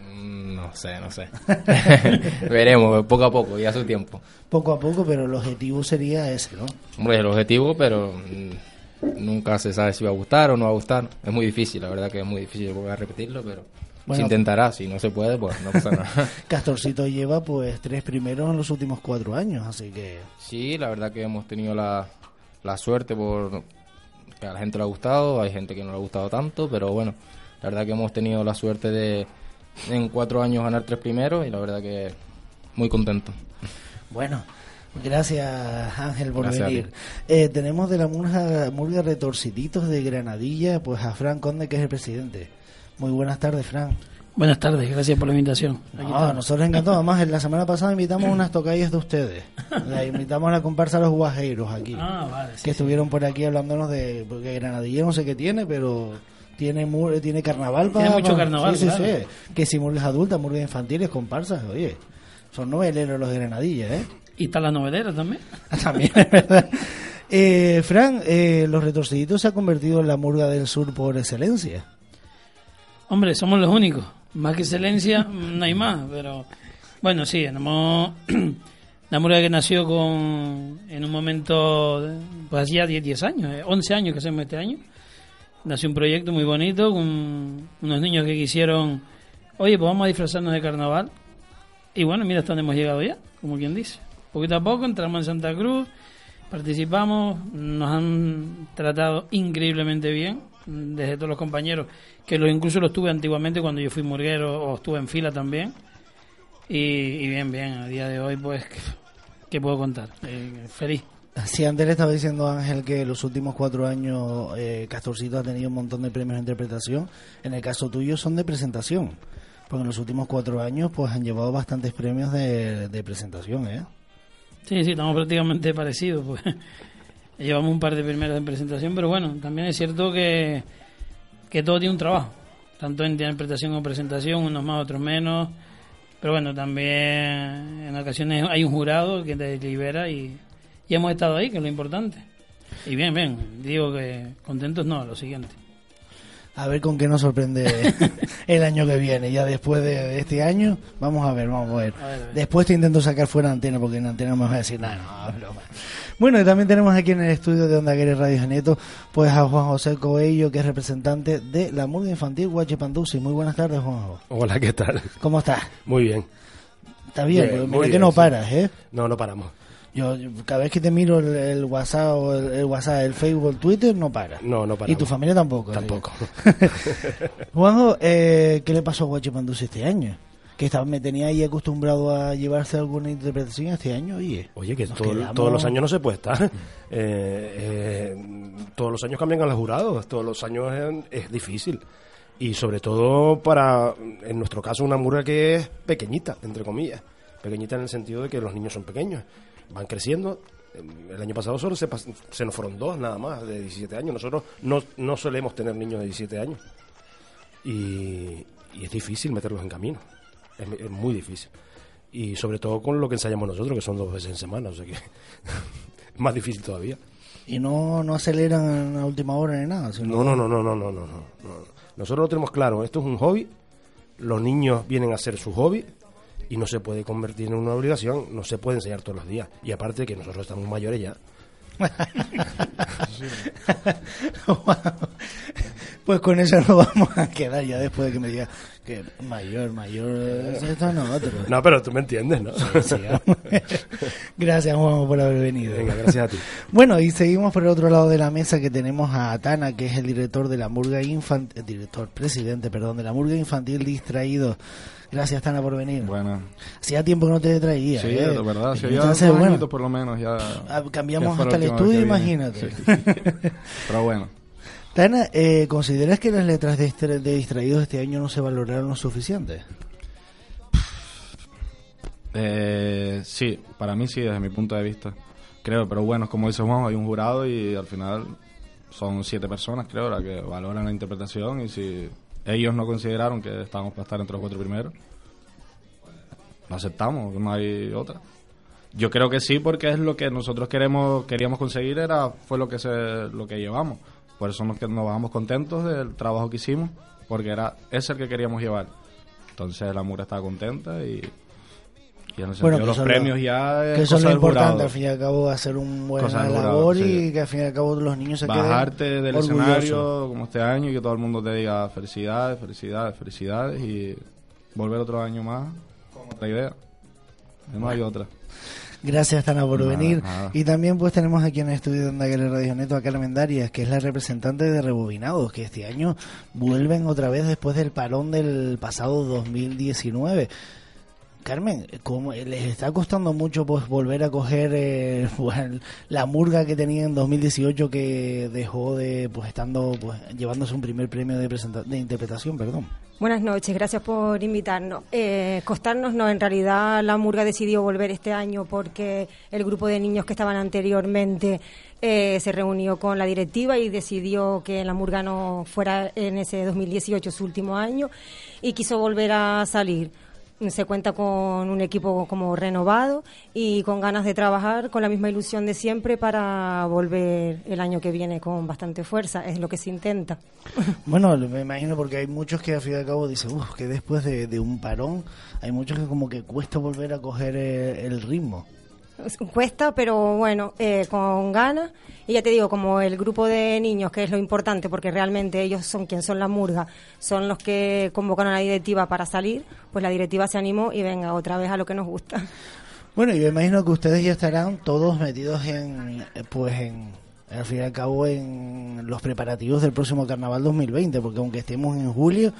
Mm, No sé, no sé. Veremos, poco a poco, ya su tiempo. Poco a poco, pero el objetivo sería ese, ¿no? Hombre, el objetivo, pero mm, nunca se sabe si va a gustar o no va a gustar. Es muy difícil, la verdad que es muy difícil volver a repetirlo, pero Bueno. se intentará. Si no se puede, pues no pasa nada. Castorcito lleva pues tres primeros en los últimos cuatro años, así que Sí, la verdad que hemos tenido la, la suerte por que a la gente le ha gustado, hay gente que no le ha gustado tanto, pero bueno, la verdad que hemos tenido la suerte de en cuatro años ganar tres primeros y la verdad que muy contento. Bueno, gracias Ángel por Gracias a venir. Eh, tenemos de la murga, murga Retorciditos de Granadilla, pues a Fran Conde, que es el presidente. Muy buenas tardes, Fran. Buenas tardes, gracias por la invitación. Aquí No, estamos. nosotros encantados. Además, la semana pasada invitamos unas tocallas de ustedes. La invitamos a la comparsa Los Guajeros aquí. Ah, vale, sí, que estuvieron por aquí hablándonos de. Porque Granadilla no sé qué tiene, pero tiene mur- tiene carnaval Tiene para. mucho carnaval, Sí, sí, sí. Que si murgas adultas, murgas infantiles, comparsas, oye. Son noveleros los de Granadilla, ¿eh? Y está la novedera también. También, es verdad. Eh, Fran, eh, los retorciditos se ha convertido en la murga del sur por excelencia. Hombre, somos los únicos. Más que excelencia, no hay más, pero bueno, sí, tenemos la murga que nació con en un momento, pues hacía 10, 10 años, eh, 11 años que hacemos este año. Nació un proyecto muy bonito con unos niños que quisieron, oye, pues vamos a disfrazarnos de carnaval. Y bueno, mira hasta dónde hemos llegado ya, como quien dice. Poquito a poco entramos en Santa Cruz, participamos, nos han tratado increíblemente bien, desde todos los compañeros, que los incluso los tuve antiguamente cuando yo fui murguero o estuve en fila también. Y, bien, bien, a día de hoy, pues, ¿qué, puedo contar? Eh, feliz. Si antes le estaba diciendo Ángel que los últimos cuatro años eh, Castorcito ha tenido un montón de premios de interpretación, en el caso tuyo son de presentación. Porque en los últimos cuatro años pues han llevado bastantes premios de, de presentación, ¿eh? Sí, sí, estamos prácticamente parecidos. Pues. Llevamos un par de primeros en presentación, pero bueno, también es cierto que, que todo tiene un trabajo, tanto en interpretación como presentación, unos más, otros menos. Pero bueno, también en ocasiones hay un jurado que te libera y, y hemos estado ahí, que es lo importante. Y bien, bien, digo que contentos no, lo siguiente. A ver con qué nos sorprende el año que viene. Ya después de este año, vamos a ver, vamos a ver. A ver, a ver. Después te intento sacar fuera antena porque en antena no me vas a decir nada. No, broma. Bueno, y también tenemos aquí en el estudio de Onda Guerre Radio Geneto, pues a Juan José Coello, que es representante de la murga infantil Guachipandusi. Muy buenas tardes, Juanjo. Hola, ¿qué tal? ¿Cómo estás? Muy bien. Está bien, Bien, mira que bien, no paras, ¿eh? No, no paramos. Yo, yo cada vez que te miro el, el WhatsApp o el, el WhatsApp, el Facebook, el Twitter, no para. No, no paramos. Y tu familia tampoco. Tampoco. Juanjo, eh, ¿qué le pasó a Guachipandusi este año? Que estaba, me tenía ahí acostumbrado a llevarse alguna interpretación este año, oye. Oye, que nos todo- quedamos- todos los años no se puede estar. Eh, eh, todos los años cambian a los jurados, todos los años es, es difícil. Y sobre todo para, en nuestro caso, una murga que es pequeñita, entre comillas. Pequeñita en el sentido de que los niños son pequeños, van creciendo. El año pasado solo se, se nos fueron dos nada más de 17 años. Nosotros no, no solemos tener niños de 17 años. Y, y es difícil meterlos en camino. Es, es muy difícil. Y sobre todo con lo que ensayamos nosotros, que son dos veces en semana. O sea que es más difícil todavía. Y no, no aceleran a última hora ni nada. sino- No, no, no, no, no, no, no, no. Nosotros lo tenemos claro. Esto es un hobby. Los niños vienen a hacer su hobby y no se puede convertir en una obligación. No se puede enseñar todos los días. Y aparte que nosotros estamos mayores ya. Pues con eso nos vamos a quedar ya después de que me diga que mayor, mayor, eh, esto no otro. No, pero tú me entiendes, ¿no? Sí, sí, vamos. gracias, Juan, por haber venido. Venga, gracias a ti. Bueno, y seguimos por el otro lado de la mesa que tenemos a Atana, que es el director de la Murga Infantil, director, presidente, perdón, de la Murga Infantil Distraído. Gracias, Tana, por venir. Bueno. Hacía tiempo que no te traía. Sí, ¿eh? de verdad. Sí, ya Entonces, dos bueno, por lo menos ya. Ah, cambiamos ya hasta el estudio, imagínate. Sí. Pero bueno. Tana, eh, ¿consideras que las letras de, Distra- de Distraídos este año no se valoraron lo suficiente? Eh, sí, para mí sí, desde mi punto de vista. Creo, pero bueno, como dice Juan, hay un jurado y al final son siete personas, creo, las que valoran la interpretación y si ellos no consideraron que estábamos para estar entre los cuatro primeros, lo aceptamos, no hay otra. Yo creo que sí, porque es lo que nosotros queremos, queríamos conseguir, era fue lo que se, lo que llevamos. Por eso nos, que- nos bajamos contentos del trabajo que hicimos, porque era ese el que queríamos llevar. Entonces la Mura estaba contenta y, y en el que los premios lo- ya es que eso es lo importante, jurado. al fin y al cabo, hacer un jurado, labor sí. y que al fin y al cabo los niños se queden Bajarte del orgullosos. escenario como este año y que todo el mundo te diga felicidades, felicidades, felicidades y volver otro año más con otra idea. No hay otra. Gracias, Tana, por Nada, venir. nada. Y también pues tenemos aquí en el estudio de Onda Radio Neto a Carmen Darias, que es la representante de Rebobinados, que este año vuelven otra vez después del parón del pasado 2019. Carmen, ¿cómo les está costando mucho pues volver a coger eh, bueno, la murga que tenía en 2018 que dejó de pues estando pues llevándose un primer premio de presenta- de interpretación, perdón? Buenas noches, gracias por invitarnos. Eh, costarnos no, en realidad la Murga decidió volver este año porque el grupo de niños que estaban anteriormente eh, se reunió con la directiva y decidió que la Murga no fuera en ese 2018 su último año y quiso volver a salir. Se cuenta con un equipo como renovado y con ganas de trabajar con la misma ilusión de siempre para volver el año que viene con bastante fuerza, es lo que se intenta. Bueno, me imagino porque hay muchos que al fin y al cabo dicen, uff, que después de, de un parón hay muchos que como que cuesta volver a coger eh, el ritmo. Cuesta, pero bueno, eh, con ganas. Y ya te digo, como el grupo de niños, que es lo importante, porque realmente ellos son quien son la murga, son los que convocaron a la directiva para salir, pues la directiva se animó y venga otra vez a lo que nos gusta. Bueno, yo imagino que ustedes ya estarán todos metidos en, eh, pues en, al fin y al cabo, en los preparativos del próximo Carnaval 2020, porque aunque estemos en julio,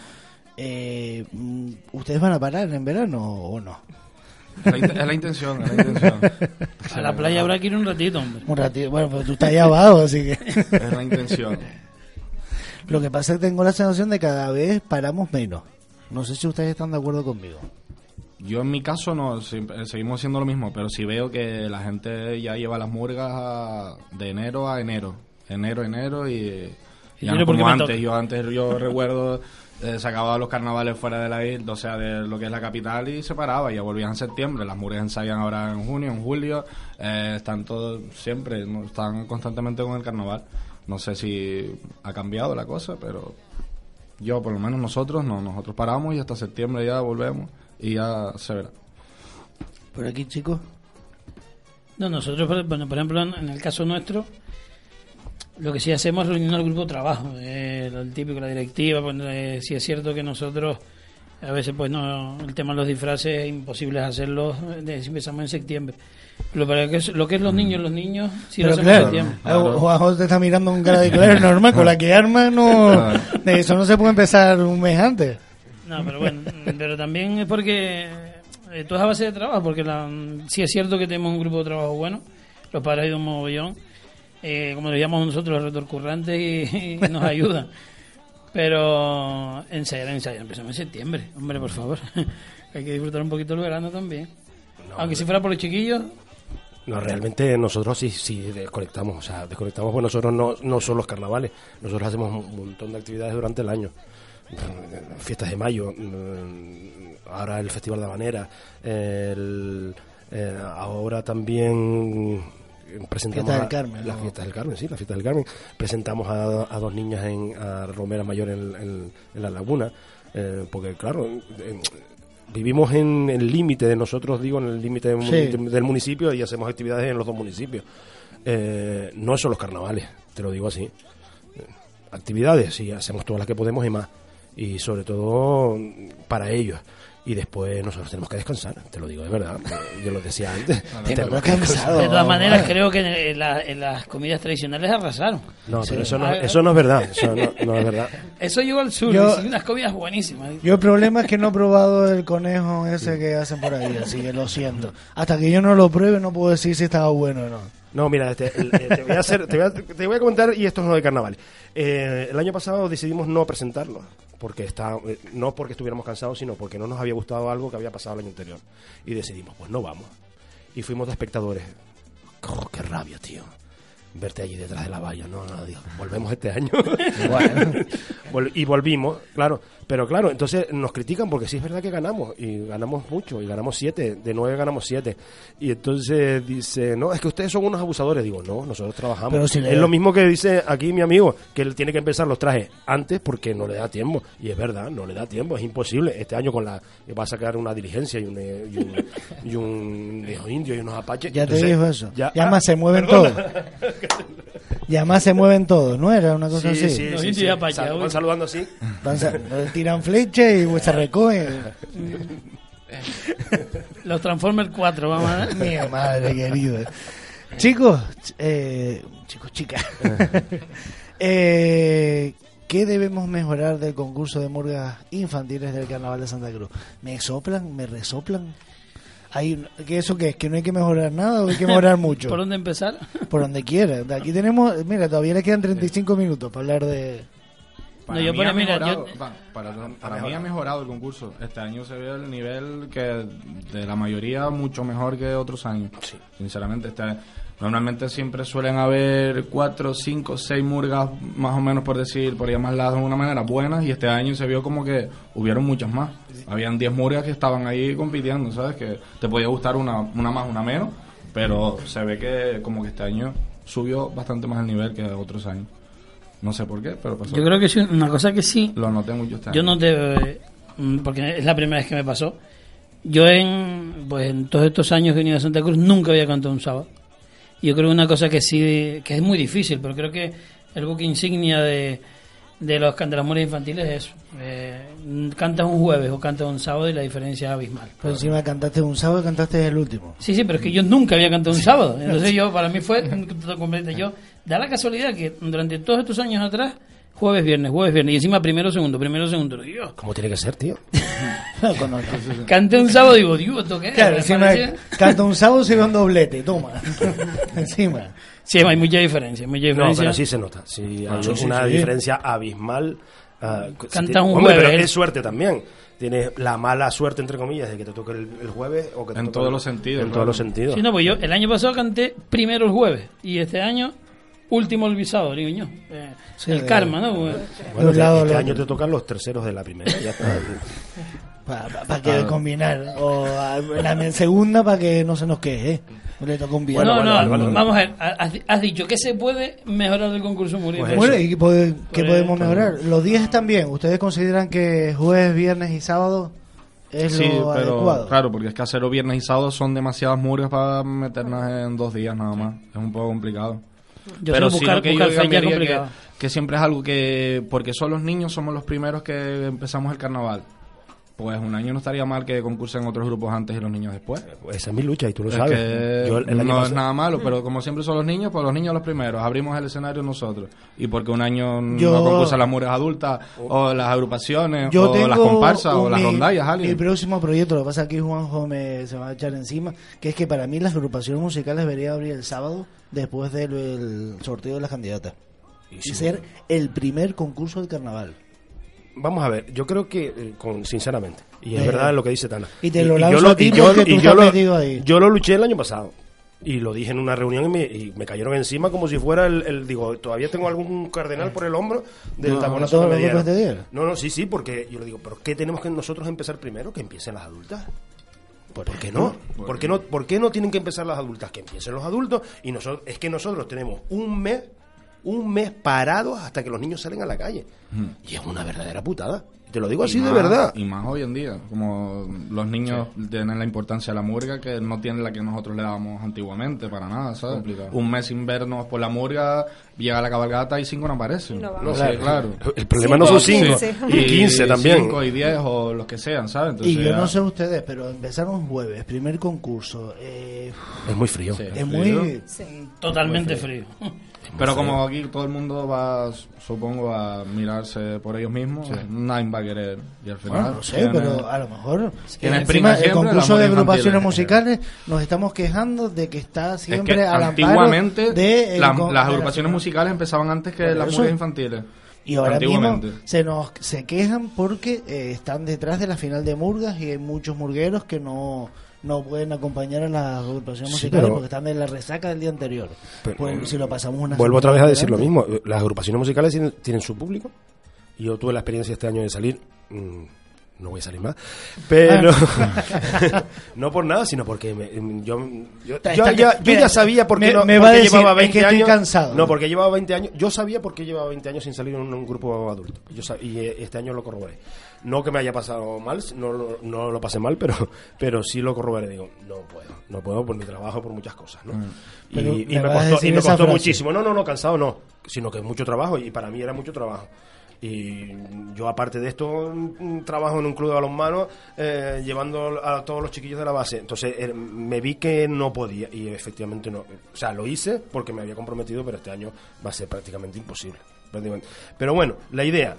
eh, mm, ¿ustedes van a parar en verano o no? Es la, int- es la intención, es la intención. A la playa habrá que ir un ratito, hombre. Un ratito, bueno, pues tú estás allá abajo, así que... Es la intención. Lo que pasa es que tengo la sensación de que cada vez paramos menos. No sé si ustedes están de acuerdo conmigo. Yo en mi caso no, eh, seguimos haciendo lo mismo, pero si veo que la gente ya lleva las murgas a- de enero a enero, enero, enero y Y ya yo no porque como antes. Yo antes yo recuerdo eh, se acababan los carnavales fuera de la isla, o sea, de lo que es la capital y se paraba, ya volvían en septiembre, las murgas ensayan ahora en junio, en julio, eh, están todos siempre, ¿no? están constantemente con el carnaval. No sé si ha cambiado la cosa, pero yo, por lo menos nosotros, no, nosotros paramos y hasta septiembre ya volvemos y ya se verá. Por aquí, chicos. No, nosotros, bueno, por ejemplo, en el caso nuestro, lo que sí hacemos es reunir al grupo de trabajo, eh, lo típico, la directiva, pues, eh, sí es cierto que nosotros, a veces, pues no, el tema de los disfraces es imposible hacerlos, eh, si empezamos en septiembre. Pero para que es- lo que es los niños, los niños, sí lo Pero hacemos en claro, septiembre. ah, Juanjo te está mirando con cara de claro, normal, con la que arma no... De eso no se puede empezar un mes antes. No, pero bueno, pero también es porque eh, todo es a base de trabajo, porque la, sí es cierto que tenemos un grupo de trabajo bueno, los padres de un mogollón, eh, como lo llamamos nosotros, los retorcurrantes, y, y nos ayudan. Pero ensayar, ensayar, empezamos en septiembre, hombre, por favor. Hay que disfrutar un poquito el verano también. Aunque si fuera por los chiquillos, No, realmente nosotros sí, sí desconectamos, o sea, desconectamos, pues nosotros no, no son los carnavales, nosotros hacemos un montón de actividades durante el año. Fiestas de mayo, mm, ahora el Festival de Habanera, el, eh, ahora también presentamos Fiesta del a- Carmen, la ¿no? fiesta del Carmen, sí, la fiesta del Carmen. Presentamos a, a dos niñas en a Romera Mayor en, en- en la Laguna, eh, porque claro, vivimos en el límite de nosotros, digo, en el límite del, Sí. mun- del municipio y hacemos actividades en los dos municipios. Eh, no son los carnavales, te lo digo así. Eh, Actividades, sí, hacemos todas las que podemos y más. Y sobre todo para ellos. Y después nosotros tenemos que descansar, te lo digo de verdad. Yo lo decía antes. tenemos que descansar. de todas maneras, creo que en, la- en las comidas tradicionales arrasaron. No, pero eso no, Ah, eso no es verdad. Eso no, no es verdad. Eso llegó al sur, Yo- y unas comidas buenísimas. Yo el problema es que no he probado el conejo ese que hacen por ahí, así que lo siento. Hasta que yo no lo pruebe no puedo decir si estaba bueno o no. No, mira, este, el- eh, te, voy a hacer, te, voy a, te voy a comentar, y esto es no de carnaval. Eh, el año pasado decidimos no presentarlo, porque está, eh, no porque estuviéramos cansados, sino porque no nos había gustado algo que había pasado el año anterior. Y decidimos, pues no vamos. Y fuimos de espectadores. Oh, qué rabia, tío. Verte allí detrás de la valla. No, no, digo, volvemos este año. Bueno. Y volvimos, claro. Pero claro, entonces nos critican porque sí es verdad que ganamos. Y ganamos mucho. Y ganamos siete. De nueve ganamos siete. Y entonces dice, no, es que ustedes son unos abusadores. Digo, no, nosotros trabajamos. Pero si le- es lo mismo que dice aquí mi amigo, que él tiene que empezar los trajes antes porque no le da tiempo. Y es verdad, no le da tiempo. Es imposible. Este año con la va a sacar una diligencia y un, eh, y un, y un indio y unos apaches. Ya te dijo eso. Ya, ah, más se mueven perdona. todos. Ya más se mueven todos, ¿no? Era una cosa Sí, así. sí, sí, sí. Sal- van saludando así. Van tiran flecha y se recogen. Los Transformers 4, vamos a ver. Mi madre querida. Chicos, eh, chicos, chicas. eh, ¿Qué debemos mejorar del concurso de murgas infantiles del Carnaval de Santa Cruz? ¿Me soplan? ¿Me resoplan? Hay, ¿qué ¿Eso qué es? ¿Que no hay que mejorar nada o hay que mejorar mucho? ¿Por dónde empezar? Por donde quiera. Aquí tenemos, mira, todavía le quedan 35 minutos para hablar de... Para No, yo mí, ha mira, mejorado, yo- va, para, para mí ha mejorado el concurso. Este año se ve el nivel que de la mayoría mucho mejor que otros años. Sinceramente, este, normalmente siempre suelen haber cuatro, cinco, seis murgas, más o menos por decir, por llamarlas de alguna manera, buenas. Y este año se vio como que hubieron muchas más. Habían 10 murgas que estaban ahí compitiendo, ¿sabes? Que te podía gustar una, una más, una menos. Pero se ve que como que este año subió bastante más el nivel que otros años. No sé por qué, pero pasó. Yo creo que sí, una cosa que sí. Lo noté mucho este Yo año. no te. mm, Porque es la primera vez que me pasó. Yo en, pues en todos estos años que he venido a Santa Cruz nunca había cantado un sábado. Y yo creo que una cosa que sí, que es muy difícil, pero creo que el buque insignia de, de los cantalamores infantiles es eso. Eh, cantas un jueves o cantas un sábado y la diferencia es abismal. Pero encima cantaste un sábado y cantaste el último. Sí, sí, pero es que yo nunca había cantado un sábado. Entonces yo, para mí fue. Yo, da la casualidad que durante todos estos años atrás, jueves, viernes, jueves, viernes, y encima primero, segundo, primero, segundo. Dios, ¿Cómo tiene que ser, tío? Canté un sábado y digo, Dios, ¿esto qué es? Claro, Me encima parecía- canta un sábado y se ve un doblete, toma. encima. Sí, hay mucha diferencia, mucha No, diferencia. pero sí se nota. Sí, hay Sí, sí, una sí. diferencia abismal. ah, si Canta te- un Hombre, jueves. pero es suerte también. Tienes la mala suerte, entre comillas, de que te toque el, el jueves o que te En toque todos el- los sentidos, En claro. todos los sentidos. Sí, no, pues yo el año pasado canté primero el jueves y este año último el visado, digo yo. Eh, Sí, el de- karma, ¿no? Pues, Bueno, De un lado este al año te tocan los terceros de la primera. Ya está. Para que combinar. O a- la segunda para que no se nos queje. ¿eh? Le toca un bien. no, no, vamos a ver. Has, has dicho que se puede mejorar del concurso Muriel. Bueno, ¿y qué, pode- qué Pues, podemos mejorar? Los días están bien. ¿Ustedes consideran que jueves, viernes y sábado es Sí, lo pero adecuado? claro, porque es que hacerlo viernes y sábado son demasiadas murgas para meternos en dos días nada más. Es un poco complicado. Yo pero buscar- que yo fecha que, que siempre es algo que, porque son los niños, somos los primeros que empezamos el carnaval. Pues un año no estaría mal que concursen otros grupos antes y los niños después. Esa es mi lucha y tú lo Es sabes. que Yo el- año no es nada malo, pero como siempre son los niños, pues los niños los primeros. Abrimos el escenario nosotros. Y porque un año Yo- no concursan las mujeres adultas, o las agrupaciones, Yo o las comparsas, o las mi- rondallas, Mi alguien. próximo proyecto, lo que pasa es que Juanjo me, se va a echar encima, que es que para mí las agrupaciones musicales deberían abrir el sábado después del el sorteo de las candidatas. Y, sí. ser el primer concurso del carnaval. Vamos a ver, yo creo que, eh, con, sinceramente, y es Eh, verdad lo que dice Tana. y te lo lanzo a ti porque tú estás metido ahí. yo lo luché el año pasado. Y lo dije en una reunión y me, y me cayeron encima como si fuera el, el- Digo, todavía tengo algún cardenal por el hombro del No, taconazo todo que me dieron. No, no, sí, sí, porque yo le digo, ¿pero qué tenemos que nosotros empezar primero? Que empiecen las adultas. ¿Por qué no? ¿Por qué no, ¿Por qué no tienen que empezar las adultas? Que empiecen los adultos y nosotros es que nosotros tenemos un mes un mes parados hasta que los niños salen a la calle. Y es una verdadera putada. Te lo digo Y así de verdad. Y más hoy en día, como los niños tienen la importancia de la murga que no tienen la que nosotros le dábamos antiguamente, para nada, ¿sabes? Complicado. Un mes sin vernos por la murga, llega la cabalgata y cinco no aparecen. No. No, Claro. sí, claro. El problema no son cinco, y 15 también. cinco y diez o los que sean, ¿sabes? Entonces, y yo ya- no sé ustedes, pero empezaron jueves, primer concurso. eh, Es muy frío. es muy... Totalmente Muy frío. Pero como aquí todo el mundo va, supongo, a mirarse por ellos mismos, nadie va a querer. Y al final. Bueno, no sé, tiene- pero a lo mejor tiene encima prima el concurso de agrupaciones musicales nos estamos quejando de que está Es siempre que al antiguamente de el la- con- las de la- agrupaciones musicales empezaban antes que las murgas infantiles. y ahora mismo se nos se quejan porque eh, están detrás de la final de Murgas y hay muchos murgueros que no no pueden acompañar a las agrupaciones Sí, musicales pero- porque están en la resaca del día anterior. Pero- pues si lo pasamos una Vuelvo otra vez a decir lo mismo. Las agrupaciones musicales tienen, tienen su público. Y yo tuve la experiencia este año de salir. mm, no voy a salir más. Pero. no por nada, sino porque me- mm, yo, yo, Está- yo está- ya, yo ya sabía por qué, me- no, me va a decir, llevaba es 20 que estoy años. cansado. No, porque llevaba 20 años. Yo sabía por qué llevaba 20 años sin salir en un, un grupo adulto. Yo sab- y eh, este año lo corroboré. No que me haya pasado mal, no, lo- no lo pasé mal, pero, pero sí lo corroboré. Digo, no puedo, no puedo por mi trabajo, por muchas cosas. ¿no? Y, Pero y me costó, y me costó muchísimo. No, no, no, cansado no, sino que es mucho trabajo y para mí era mucho trabajo. Y yo, aparte de esto, trabajo en un club de balonmano eh, llevando a todos los chiquillos de la base. Entonces eh, me vi que no podía y efectivamente no. O sea, lo hice porque me había comprometido, pero este año va a ser prácticamente imposible. prácticamente. Pero bueno, la idea.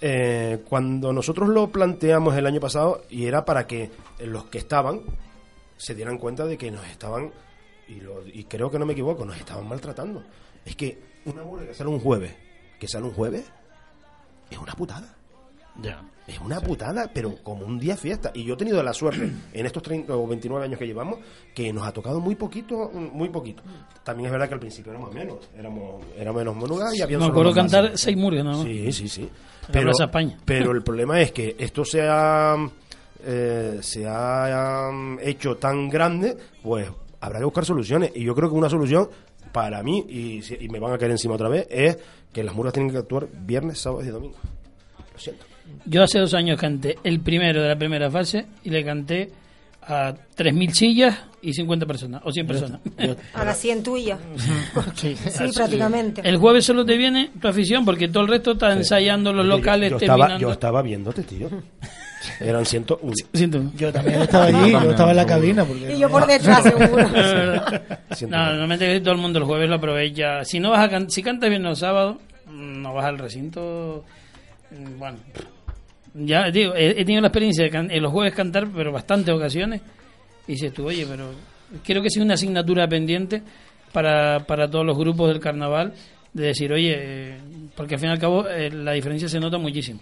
eh, cuando nosotros lo planteamos el año pasado, y era para que los que estaban se dieran cuenta de que nos estaban, y, lo- y creo que no me equivoco, nos estaban maltratando. Es que una murga que sale un jueves, que sale un jueves, es una putada. Es una putada, pero como un día fiesta. Y yo he tenido la suerte en estos 30 o 29 años que llevamos que nos ha tocado muy poquito, muy poquito. También es verdad que al principio éramos menos, éramos, éramos menos monugas y había Me acuerdo cantar seis murgas, ¿no? Sí, sí, sí. Pero, España. pero el problema es que esto se ha, eh, se ha um, hecho tan grande, pues habrá que buscar soluciones. Y yo creo que una solución para mí, y, me van a caer encima otra vez, es que las murgas tienen que actuar viernes, sábados y domingos. Lo siento. Yo hace dos años canté el primero de la primera fase y le canté a 3.000 sillas y 50 personas, o 100 personas. A las 100 tuyas. Sí, Sí, prácticamente. El jueves solo te viene tu afición porque todo el resto está ensayando los Yo- locales, yo, estaba, terminando. yo estaba viéndote, tío. Eran 101. Yo también estaba allí, yo estaba en la cabina. Porque Y yo por detrás, seguro. No, normalmente todo el mundo el jueves lo aprovecha. Si no vas a can- si cantas bien los sábados, mm, no vas al recinto. mm, Bueno, ya digo, he, he tenido la experiencia de can- en los jueves cantar, pero bastantes ocasiones. Y dices tú, oye, pero creo que es una asignatura pendiente para, para todos los grupos del carnaval de decir, oye, eh, porque al fin y al cabo eh, la diferencia se nota muchísimo.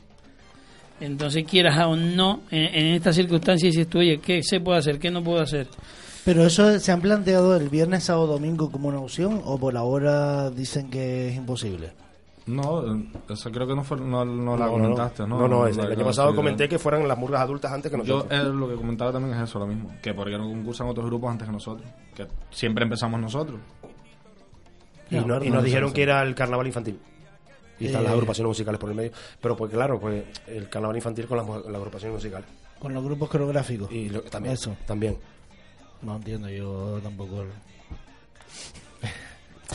Entonces, quieras o no, en, en estas circunstancias dices tú, oye, ¿qué se puede hacer? ¿Qué no puedo hacer? Pero eso se han planteado el viernes, sábado, domingo como una opción o por ahora dicen que es imposible. No, eso creo que no, fue, no, no la No, comentaste, ¿no? No, no, es- el año pasado comenté que fueran las murgas adultas antes que Yo nosotros. eh, lo que comentaba también es eso, lo mismo. Que porque no concursan otros grupos antes que nosotros. Que siempre empezamos nosotros. Y, no- y nos dijeron que era el carnaval infantil. Y están Eh. las agrupaciones musicales por el medio. Pero pues claro, pues el carnaval infantil con las, agrupaciones musicales. Con los grupos coreográficos. Y lo- también. Eso. También. No entiendo yo tampoco.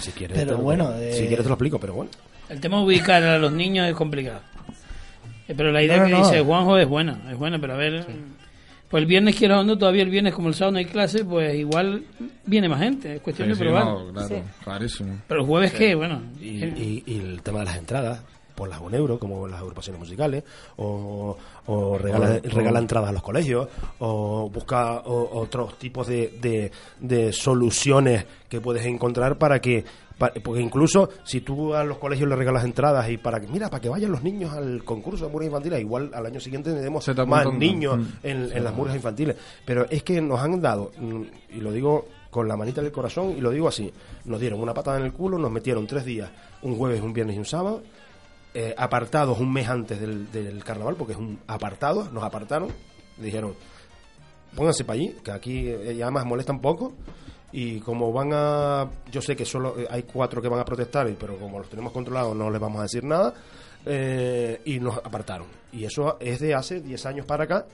Si quieres, Pero te bueno, si eh, quieres te lo explico, pero bueno. El tema de ubicar a los niños es complicado. Eh, Pero la idea No, que no. dice Juanjo es buena, es buena, pero a ver... Pues el viernes quiero o no, todavía el viernes como el sábado no hay clase, pues igual viene más gente, es cuestión Sí, de sí, probar. no, claro, clarísimo. Pero el jueves Sí. qué, bueno... Y, y- y el tema de las entradas, por las un euro, como las agrupaciones musicales, o, o regala, entradas a los colegios, o busca o- otros tipos de, de, de soluciones que puedes encontrar para que porque incluso si tú a los colegios le regalas entradas y para que mira para que vayan los niños al concurso de murgas infantiles igual al año siguiente tenemos más niños Mm. en, en las murgas infantiles. Pero es que nos han dado mm, y lo digo con la manita del corazón y lo digo así nos dieron una patada en el culo nos metieron tres días un jueves un viernes y un sábado eh, apartados un mes antes del, del carnaval porque es un apartado nos apartaron dijeron pónganse para allí que aquí eh, y además molestan poco y como van a yo sé que solo eh, hay cuatro que van a protestar pero como los tenemos controlados no les vamos a decir nada eh, y nos apartaron. Y eso es de hace 10 años para acá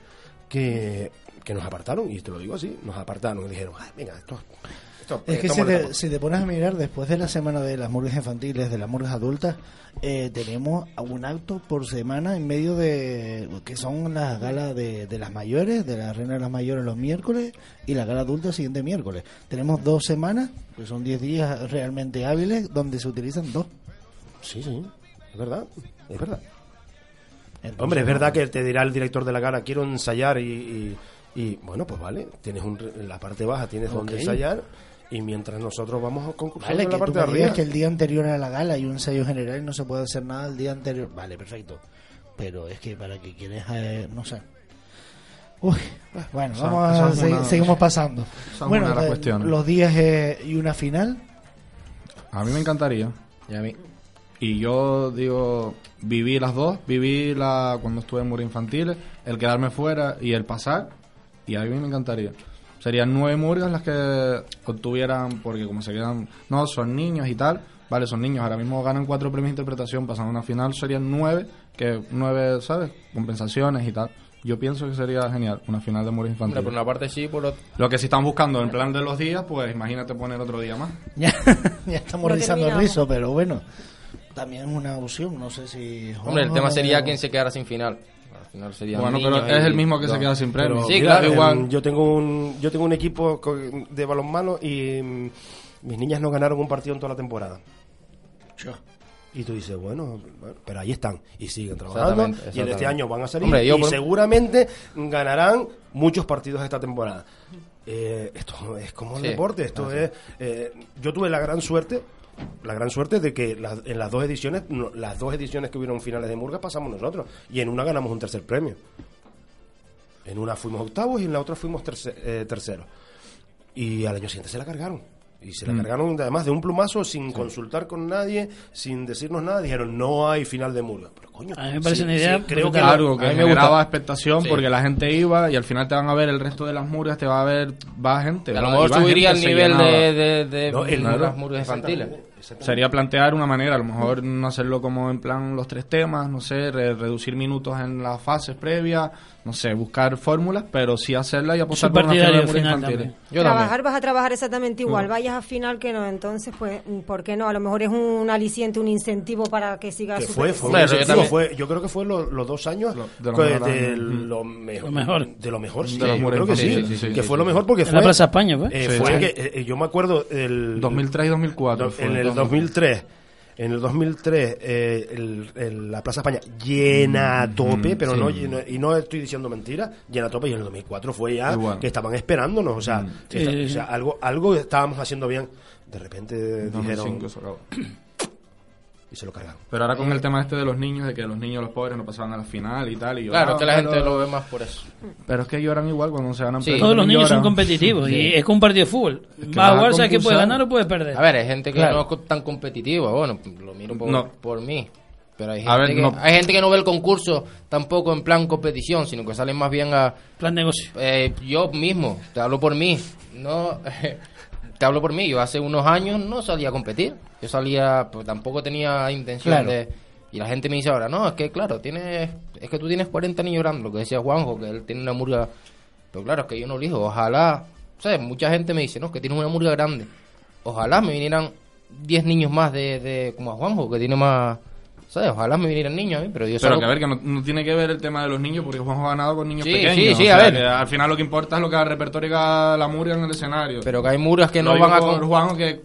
que, que nos apartaron y te lo digo así nos apartaron. Y dijeron "Ay, venga esto, esto- Es que esto si te, si te pones a mirar, después de la semana de las murgas infantiles, de las murgas adultas, eh, tenemos un acto por semana en medio de que son las galas de, de las mayores, de la reina de las mayores los miércoles y la gala adulta el siguiente miércoles. Tenemos dos semanas, que son 10 días realmente hábiles, donde se utilizan dos. Sí, sí, es verdad, es verdad. Entonces, Hombre, es verdad que te dirá el director de la gala, quiero ensayar y, y- y, bueno, pues vale, tienes un, en la parte baja tienes donde ensayar y mientras nosotros vamos a concursar Vale, en la parte de arriba. que el día anterior a la gala hay un ensayo general y no se puede hacer nada el día anterior. Vale, perfecto. Pero es que para que quieres, eh, no sé. Uy, bueno, Esa- vamos a una- seguimos pasando. bueno, eh, cuestiones. los días eh, y una final. A mí me encantaría. Y a mí. Y yo digo, viví las dos, viví la cuando estuve en Murgas Infantiles, el quedarme fuera y el pasar, y a mí me encantaría. Serían nueve murgas las que obtuvieran, porque como se quedan, no, son niños y tal, vale, son niños, ahora mismo ganan cuatro premios de interpretación, pasando a una final serían nueve, que nueve, ¿sabes? Compensaciones y tal. Yo pienso que sería genial, una final de Murgas Hombre, Infantiles. por una parte sí, por. Lo que si están buscando en plan de los días, pues imagínate poner otro día más. Ya, ya estamos Lo rizando el rizo, pero bueno, también es una opción. No sé si. Hombre, el tema o- sería quién se quedara sin final. Al final sería Bueno, pero es el mismo que se queda sin premio. Sí, claro, igual. Yo tengo un, yo tengo un equipo de balonmano y mm, mis niñas no ganaron un partido en toda la temporada. Y tú dices, bueno, pero ahí están y siguen trabajando. Exactamente, Y en este año van a salir Hombre, yo y por- seguramente ganarán muchos partidos esta temporada. Eh, esto es como el Sí, deporte, esto así. es... eh, yo tuve la gran suerte, la gran suerte de que en las dos ediciones, las dos ediciones que hubieron finales de Murga pasamos nosotros y en una ganamos un tercer premio. En una fuimos octavos y en la otra fuimos terce- eh, terceros. Y al año siguiente se la cargaron. Y se la Mm. cargaron además de un plumazo sin consultar con nadie, sin decirnos nada. Dijeron, no hay final de Murga. Pero coño, A mí me parece sí, una idea sí, creo que. Claro, que A mí me generaba gusta. expectación Sí. porque la gente iba y al final te van a ver el resto de las murgas, te va a ver, va gente. A lo mejor subiría el nivel de, de, de No, el- Claro. murgas infantiles. Sería plantear una manera, a lo mejor no hacerlo como en plan los tres temas, no sé, re- reducir minutos en las fases previas, no sé, buscar fórmulas, pero sí hacerla y apostar por una final. Yo trabajar también. vas a trabajar exactamente igual, Mm. vayas a final que no, entonces pues, ¿por qué no? A lo mejor es un aliciente, un incentivo para que siga que su fue, fue, yo también. fue- yo creo que fue lo- los dos años Lo- de los que- mejores de lo mejor, Lo mejor. de lo mejor, sí, De los yo creo que sí, sí, sí, que sí, fue sí. lo mejor porque En fue la Plaza España, ¿pues? eh, Sí, fue sí. que eh, yo me acuerdo el 2003 y 2004. fue en el entonces. 2003 en el 2003 eh, el- el- la Plaza España llena a tope, Mm, pero sí. no llena- y no estoy diciendo mentiras, llena a tope y en el 2004 fue ya Igual. que estaban esperándonos, o sea, esta- sí, o sea, algo algo estábamos haciendo bien. De repente dijeron 2005 se acabó. Y se lo cargaron. Pero ahora con el tema este de los niños, de que los niños, los pobres, no pasaban a la final y tal. Y Claro, lloraban, que la gente pero- lo ve más por eso. Pero es que lloran igual cuando se ganan Sí. Todos los niños son competitivos y es como un partido de fútbol. que Vas vas a jugar, sabes que puedes ganar o puedes perder. A ver, hay gente que Claro. no es tan competitiva, bueno, lo miro por, No. por mí. Pero hay gente, ver, que, no. hay gente que no ve el concurso tampoco en plan competición, sino que salen más bien a... Plan negocio. Eh, yo mismo, te hablo por mí. No, te hablo por mí. Yo hace unos años no salía a competir. Yo salía, pues tampoco tenía intención Claro. de... Y la gente me dice ahora, no, es que claro, tienes, es que tú tienes 40 niños grandes, lo que decía Juanjo, que él tiene una murga... Pero claro, es que yo no elijo. Ojalá, ¿sabes? Mucha gente me dice, no, que tienes una murga grande. Ojalá me vinieran 10 niños más de, de como a Juanjo, que tiene más... ¿Sabes? Ojalá me vinieran niños a mí, pero yo Pero salgo- que a ver, que no, no tiene que ver el tema de los niños, porque Juanjo ha ganado con niños Sí, pequeños. sí, sí, o a sea, ver. que al final lo que importa es lo que haga repertorio y que haga la murga en el escenario. Pero que hay murgas que Lo no digo van a... con- Juanjo que Sí,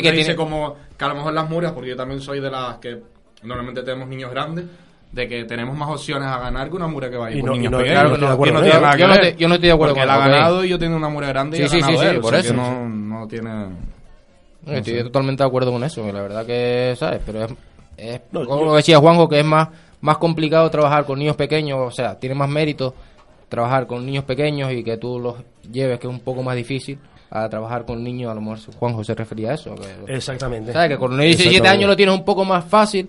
siempre que dice tiene- como que a lo mejor las murgas, porque yo también soy de las que normalmente tenemos niños grandes, de que tenemos más opciones a ganar que una murga que vaya Y con no- y niños no- pequeños. claro que no estoy de acuerdo Y no con nada que Yo no yo no estoy de acuerdo Porque con él ha ganado y yo tengo una murga grande y Sí, he sí, sí, sí, él, o por sea eso, no, no tiene... no Estoy sé. totalmente de acuerdo con eso, que la verdad que, ¿sabes? Pero es, es No, como yo- decía Juanjo, que es más, más complicado trabajar con niños pequeños, o sea, tiene más mérito trabajar con niños pequeños y que tú los lleves, que es un poco más difícil, a trabajar con niños, a lo mejor Juanjo se refería a eso. Que, Exactamente. ¿Sabes? Que con los 17 Exactamente. años lo tienes un poco más fácil,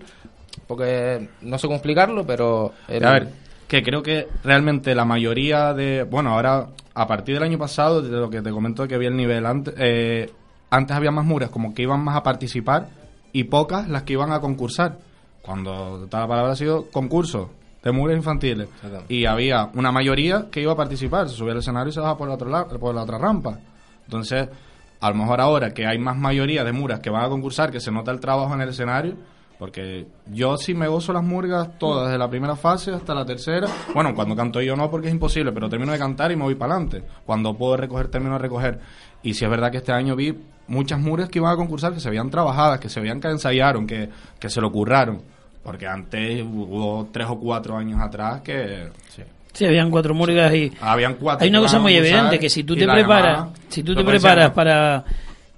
porque no sé cómo explicarlo, pero... el- A ver, que creo que realmente la mayoría de... Bueno, ahora, a partir del año pasado, de lo que te comento que vi el nivel, antes, eh, antes había más muras como que iban más a participar y pocas las que iban a concursar. Cuando toda la palabra ha sido concurso de muras infantiles. Y había una mayoría que iba a participar, se subía al escenario y se bajaba por la, otro por la otra rampa. Entonces, a lo mejor ahora que hay más mayoría de muras que van a concursar, que se nota el trabajo en el escenario, porque yo sí me gozo las murgas todas, desde la primera fase hasta la tercera. Bueno, cuando canto yo no, porque es imposible, pero termino de cantar y me voy para adelante. Cuando puedo recoger, termino de recoger. Y si es verdad que este año vi muchas murgas que iban a concursar, que se veían trabajadas, que se veían que ensayaron, que, que se lo curraron. Porque antes hubo tres o cuatro años atrás que... Sí, habían cuatro murgas y Habían cuatro hay una cosa muy evidente que si tú te preparas, si tú te preparas para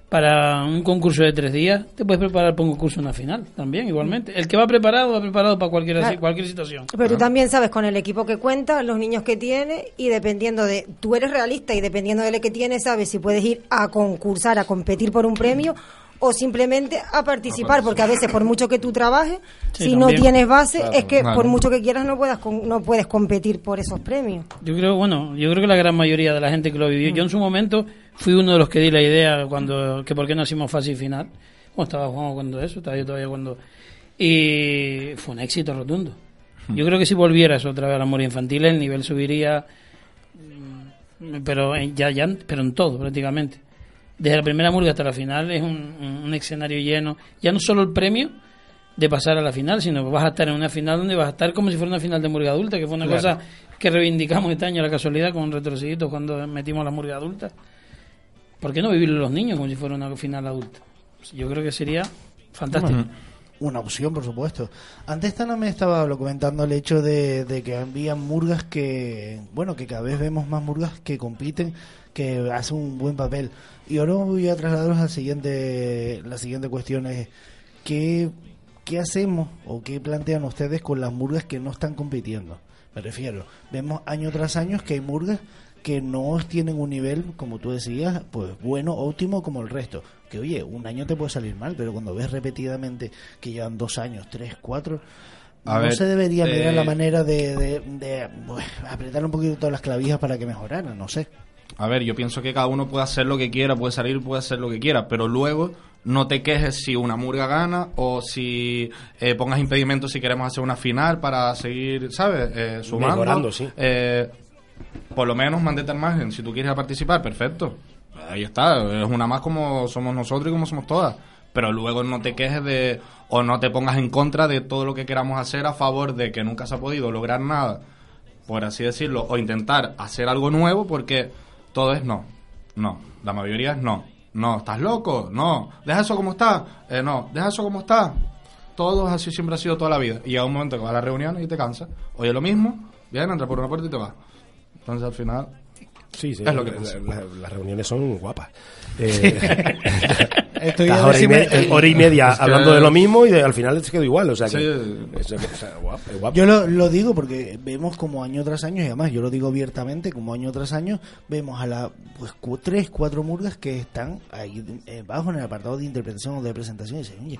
para un concurso de tres días, te puedes preparar para un concurso en una final también, igualmente. El que va preparado, va preparado para cualquier, Claro. cualquier situación. Pero tú también sabes con el equipo que cuenta, los niños que tiene y dependiendo de, tú eres realista y dependiendo de lo que tienes, sabes si puedes ir a concursar, a competir por un premio o simplemente a participar, porque a veces por mucho que tú trabajes, Sí, si no tienes base, Claro, es que claro. por mucho que quieras no puedas con- no puedes competir por esos premios. Yo creo, bueno, yo creo que la gran mayoría de la gente que lo vivió, yo en su momento fui uno de los que di la idea cuando que por qué no hicimos fase y final. Bueno, estaba jugando cuando eso, estaba yo todavía cuando y fue un éxito rotundo. Yo creo que si volvieras otra vez a la moria infantil, el nivel subiría mm, pero en, ya, ya pero en todo prácticamente. Desde la primera murga hasta la final es un, un- un escenario lleno, ya no solo el premio de pasar a la final, sino que vas a estar en una final donde vas a estar como si fuera una final de murga adulta, que fue una Claro. cosa que reivindicamos este año, la casualidad, con retroceditos cuando metimos la murga adulta. ¿Por qué no vivirlo los niños como si fuera una final adulta? Yo creo que sería fantástico. Una opción, por supuesto. Antes Tana me estaba comentando el hecho de, de que había murgas que, bueno, que cada vez vemos más murgas que compiten, que hacen un buen papel. Y ahora voy a trasladaros al siguiente, la siguiente cuestión es, ¿qué, ¿qué hacemos o qué plantean ustedes con las murgas que no están compitiendo? Me refiero, vemos año tras año que hay murgas que no tienen un nivel, como tú decías, pues bueno, óptimo como el resto. Que oye, un año te puede salir mal, pero cuando ves repetidamente que llevan dos años, tres, cuatro, A no ver, se debería mirar eh, la manera de, de, de, pues, apretar un poquito todas las clavijas para que mejoraran, no sé. A ver, yo pienso que cada uno puede hacer lo que quiera, puede salir, puede hacer lo que quiera, pero luego no te quejes si una murga gana o si eh, pongas impedimentos si queremos hacer una final para seguir, ¿sabes? Eh, sumando. Mejorando, sí. Eh, por lo menos mandete al margen. Si tú quieres participar, perfecto. Ahí está. Es una más como somos nosotros y como somos todas. Pero luego no te quejes de o no te pongas en contra de todo lo que queramos hacer a favor de que nunca se ha podido lograr nada, por así decirlo, o intentar hacer algo nuevo porque todo es no. No. La mayoría es no. No, ¿estás loco? No. Deja eso como está. Eh, no, deja eso como está. Todo así siempre ha sido toda la vida. Y llega un momento que vas a la reunión y te cansas. Oye, lo mismo, viene, entra por una puerta y te vas. Entonces al final. Sí, sí, Es lo que la- las reuniones son guapas. Eh, Estoy ver hora, si y me- media, hora y media Es que- hablando de lo mismo y de- al final se quedó igual. O sea, que, Sí. es, es- es guapo, es guapo. Yo lo, lo digo porque vemos como año tras año, y además yo lo digo abiertamente, como año tras año, vemos a la pues cu- tres, cuatro murgas que están ahí eh, bajo en el apartado de interpretación o de presentación y dicen, oye,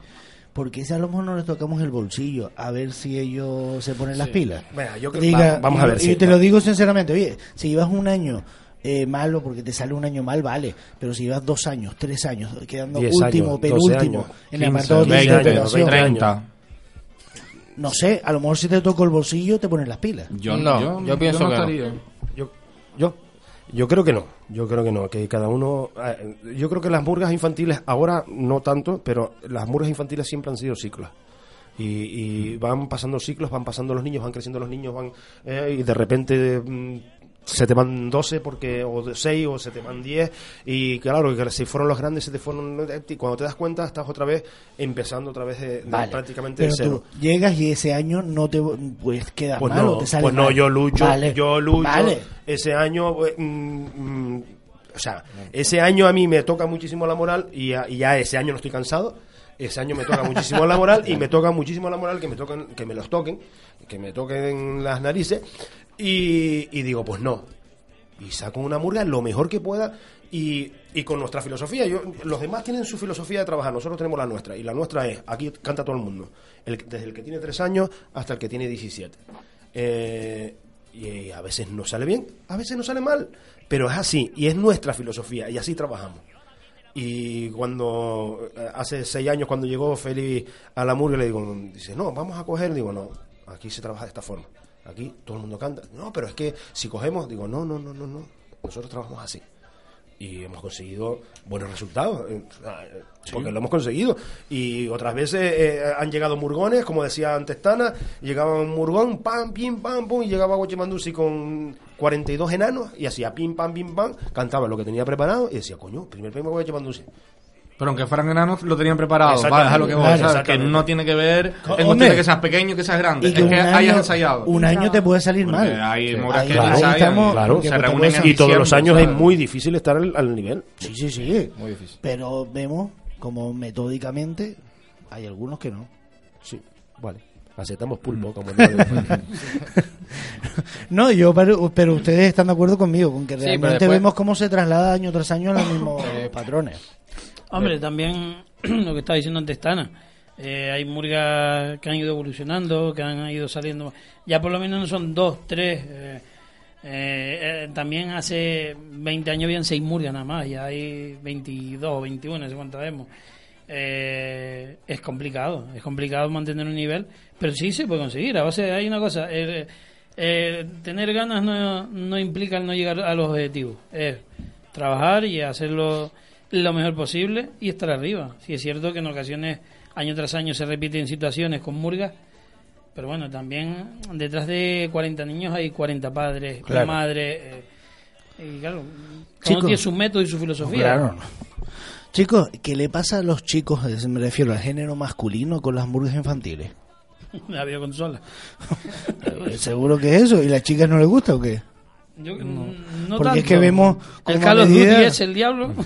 ¿por qué si a lo mejor no les tocamos el bolsillo a ver si ellos se ponen las pilas? Venga, yo creo- Diga- va- vamos a y- ver, Y sí. te lo digo sinceramente, oye, si llevas un año eh, malo porque te sale un año mal, vale, pero si llevas dos años, tres años, quedando Diez último, años, penúltimo, años, en el 15, apartado de 20 años, interpretación, 30. no sé, a lo mejor si te tocó el bolsillo te ponen las pilas. Yo No, yo, yo pienso no que no. estaría. Yo, yo, yo creo que no. Yo creo que no. Que cada uno. eh, Yo creo que las murgas infantiles ahora no tanto, pero las murgas infantiles siempre han sido ciclos. Y, y van pasando ciclos, van pasando los niños, van creciendo los niños, van eh, y de repente mm, se te van 12 porque o de 6 o se te van 10 y claro, que si fueron los grandes se te fueron y cuando te das cuenta estás otra vez empezando otra vez de, de Vale. prácticamente de cero. tú llegas y ese año no te pues queda Pues mal no, o te sale pues no, yo lucho, Vale, yo lucho. Vale. Ese año, eh, mm, mm, o sea, ese año a mí me toca muchísimo la moral y ya, y ya ese año no estoy cansado. Ese año me toca muchísimo la moral y me toca muchísimo la moral que me toquen, que me los toquen, que me toquen las narices y, y digo, pues no. Y saco una murga lo mejor que pueda y, y con nuestra filosofía. Yo, los demás tienen su filosofía de trabajar, nosotros tenemos la nuestra. Y la nuestra es, aquí canta todo el mundo, el- desde el que tiene tres años hasta el que tiene 17. Eh, y a veces no sale bien, a veces no sale mal, pero es así, y es nuestra filosofía, y así trabajamos. Y cuando, eh, hace seis años, cuando llegó Félix a la murga, le digo, dice, no, vamos a coger, digo, no, aquí se trabaja de esta forma. Aquí todo el mundo canta. No, pero es que si cogemos, digo, no, no, no, no, no. Nosotros trabajamos así. Y hemos conseguido buenos resultados, eh, eh, porque lo hemos conseguido. Y otras veces eh, han llegado murgones, como decía antes Tana, llegaba un murgón, pam, pim, pam, pum, y llegaba Guachimandusi con 42 enanos, y hacía pim, pam, pim, pam, cantaba lo que tenía preparado, y decía, coño, primer premio Guachimandusi. Pero aunque fueran enanos, lo tenían preparado. Vale, a lo que voy, Claro, ¿sabes? Que no tiene que ver en Hombre. cuestión de que seas pequeño, que seas grande. Y Es que hayas ensayado. Un año te puede salir Porque mal. hay Sí. moras que ahí ensayan, estamos- Claro, se reúnen en y todos los años es muy difícil estar al, al nivel. Sí, sí, sí. Muy difícil. Pero vemos como metódicamente hay algunos que no. Sí, vale. Aceptamos pulpo como No, yo pero, pero ustedes están de acuerdo conmigo con que Sí, realmente después- vemos cómo se traslada año tras año los mismos patrones. Hombre, también lo que estaba diciendo antes Tana. eh, hay murgas que han ido evolucionando, que han ido saliendo. Ya por lo menos no son dos, tres. eh, eh, eh, también hace 20 años habían seis murgas nada más, ya hay 22 o 21, no sé cuántas vemos. Eh, es complicado, es complicado mantener un nivel, pero sí se puede conseguir. A base, hay una cosa, tener ganas no, no implica el no llegar a los objetivos, es trabajar y hacerlo lo mejor posible y estar arriba. Sí es cierto que en ocasiones, año tras año, se repiten situaciones con murgas, pero bueno, también detrás de 40 niños hay 40 padres, Claro. madres, eh, y claro, uno tiene su método y su filosofía. Claro. Chicos, ¿qué le pasa a los chicos, me refiero al género masculino, con las murgas infantiles? La videoconsola. Eh, Seguro que es eso. ¿Y a las chicas no les gusta o qué? Yo, mm, no Porque es que vemos El Duty medida- es el diablo.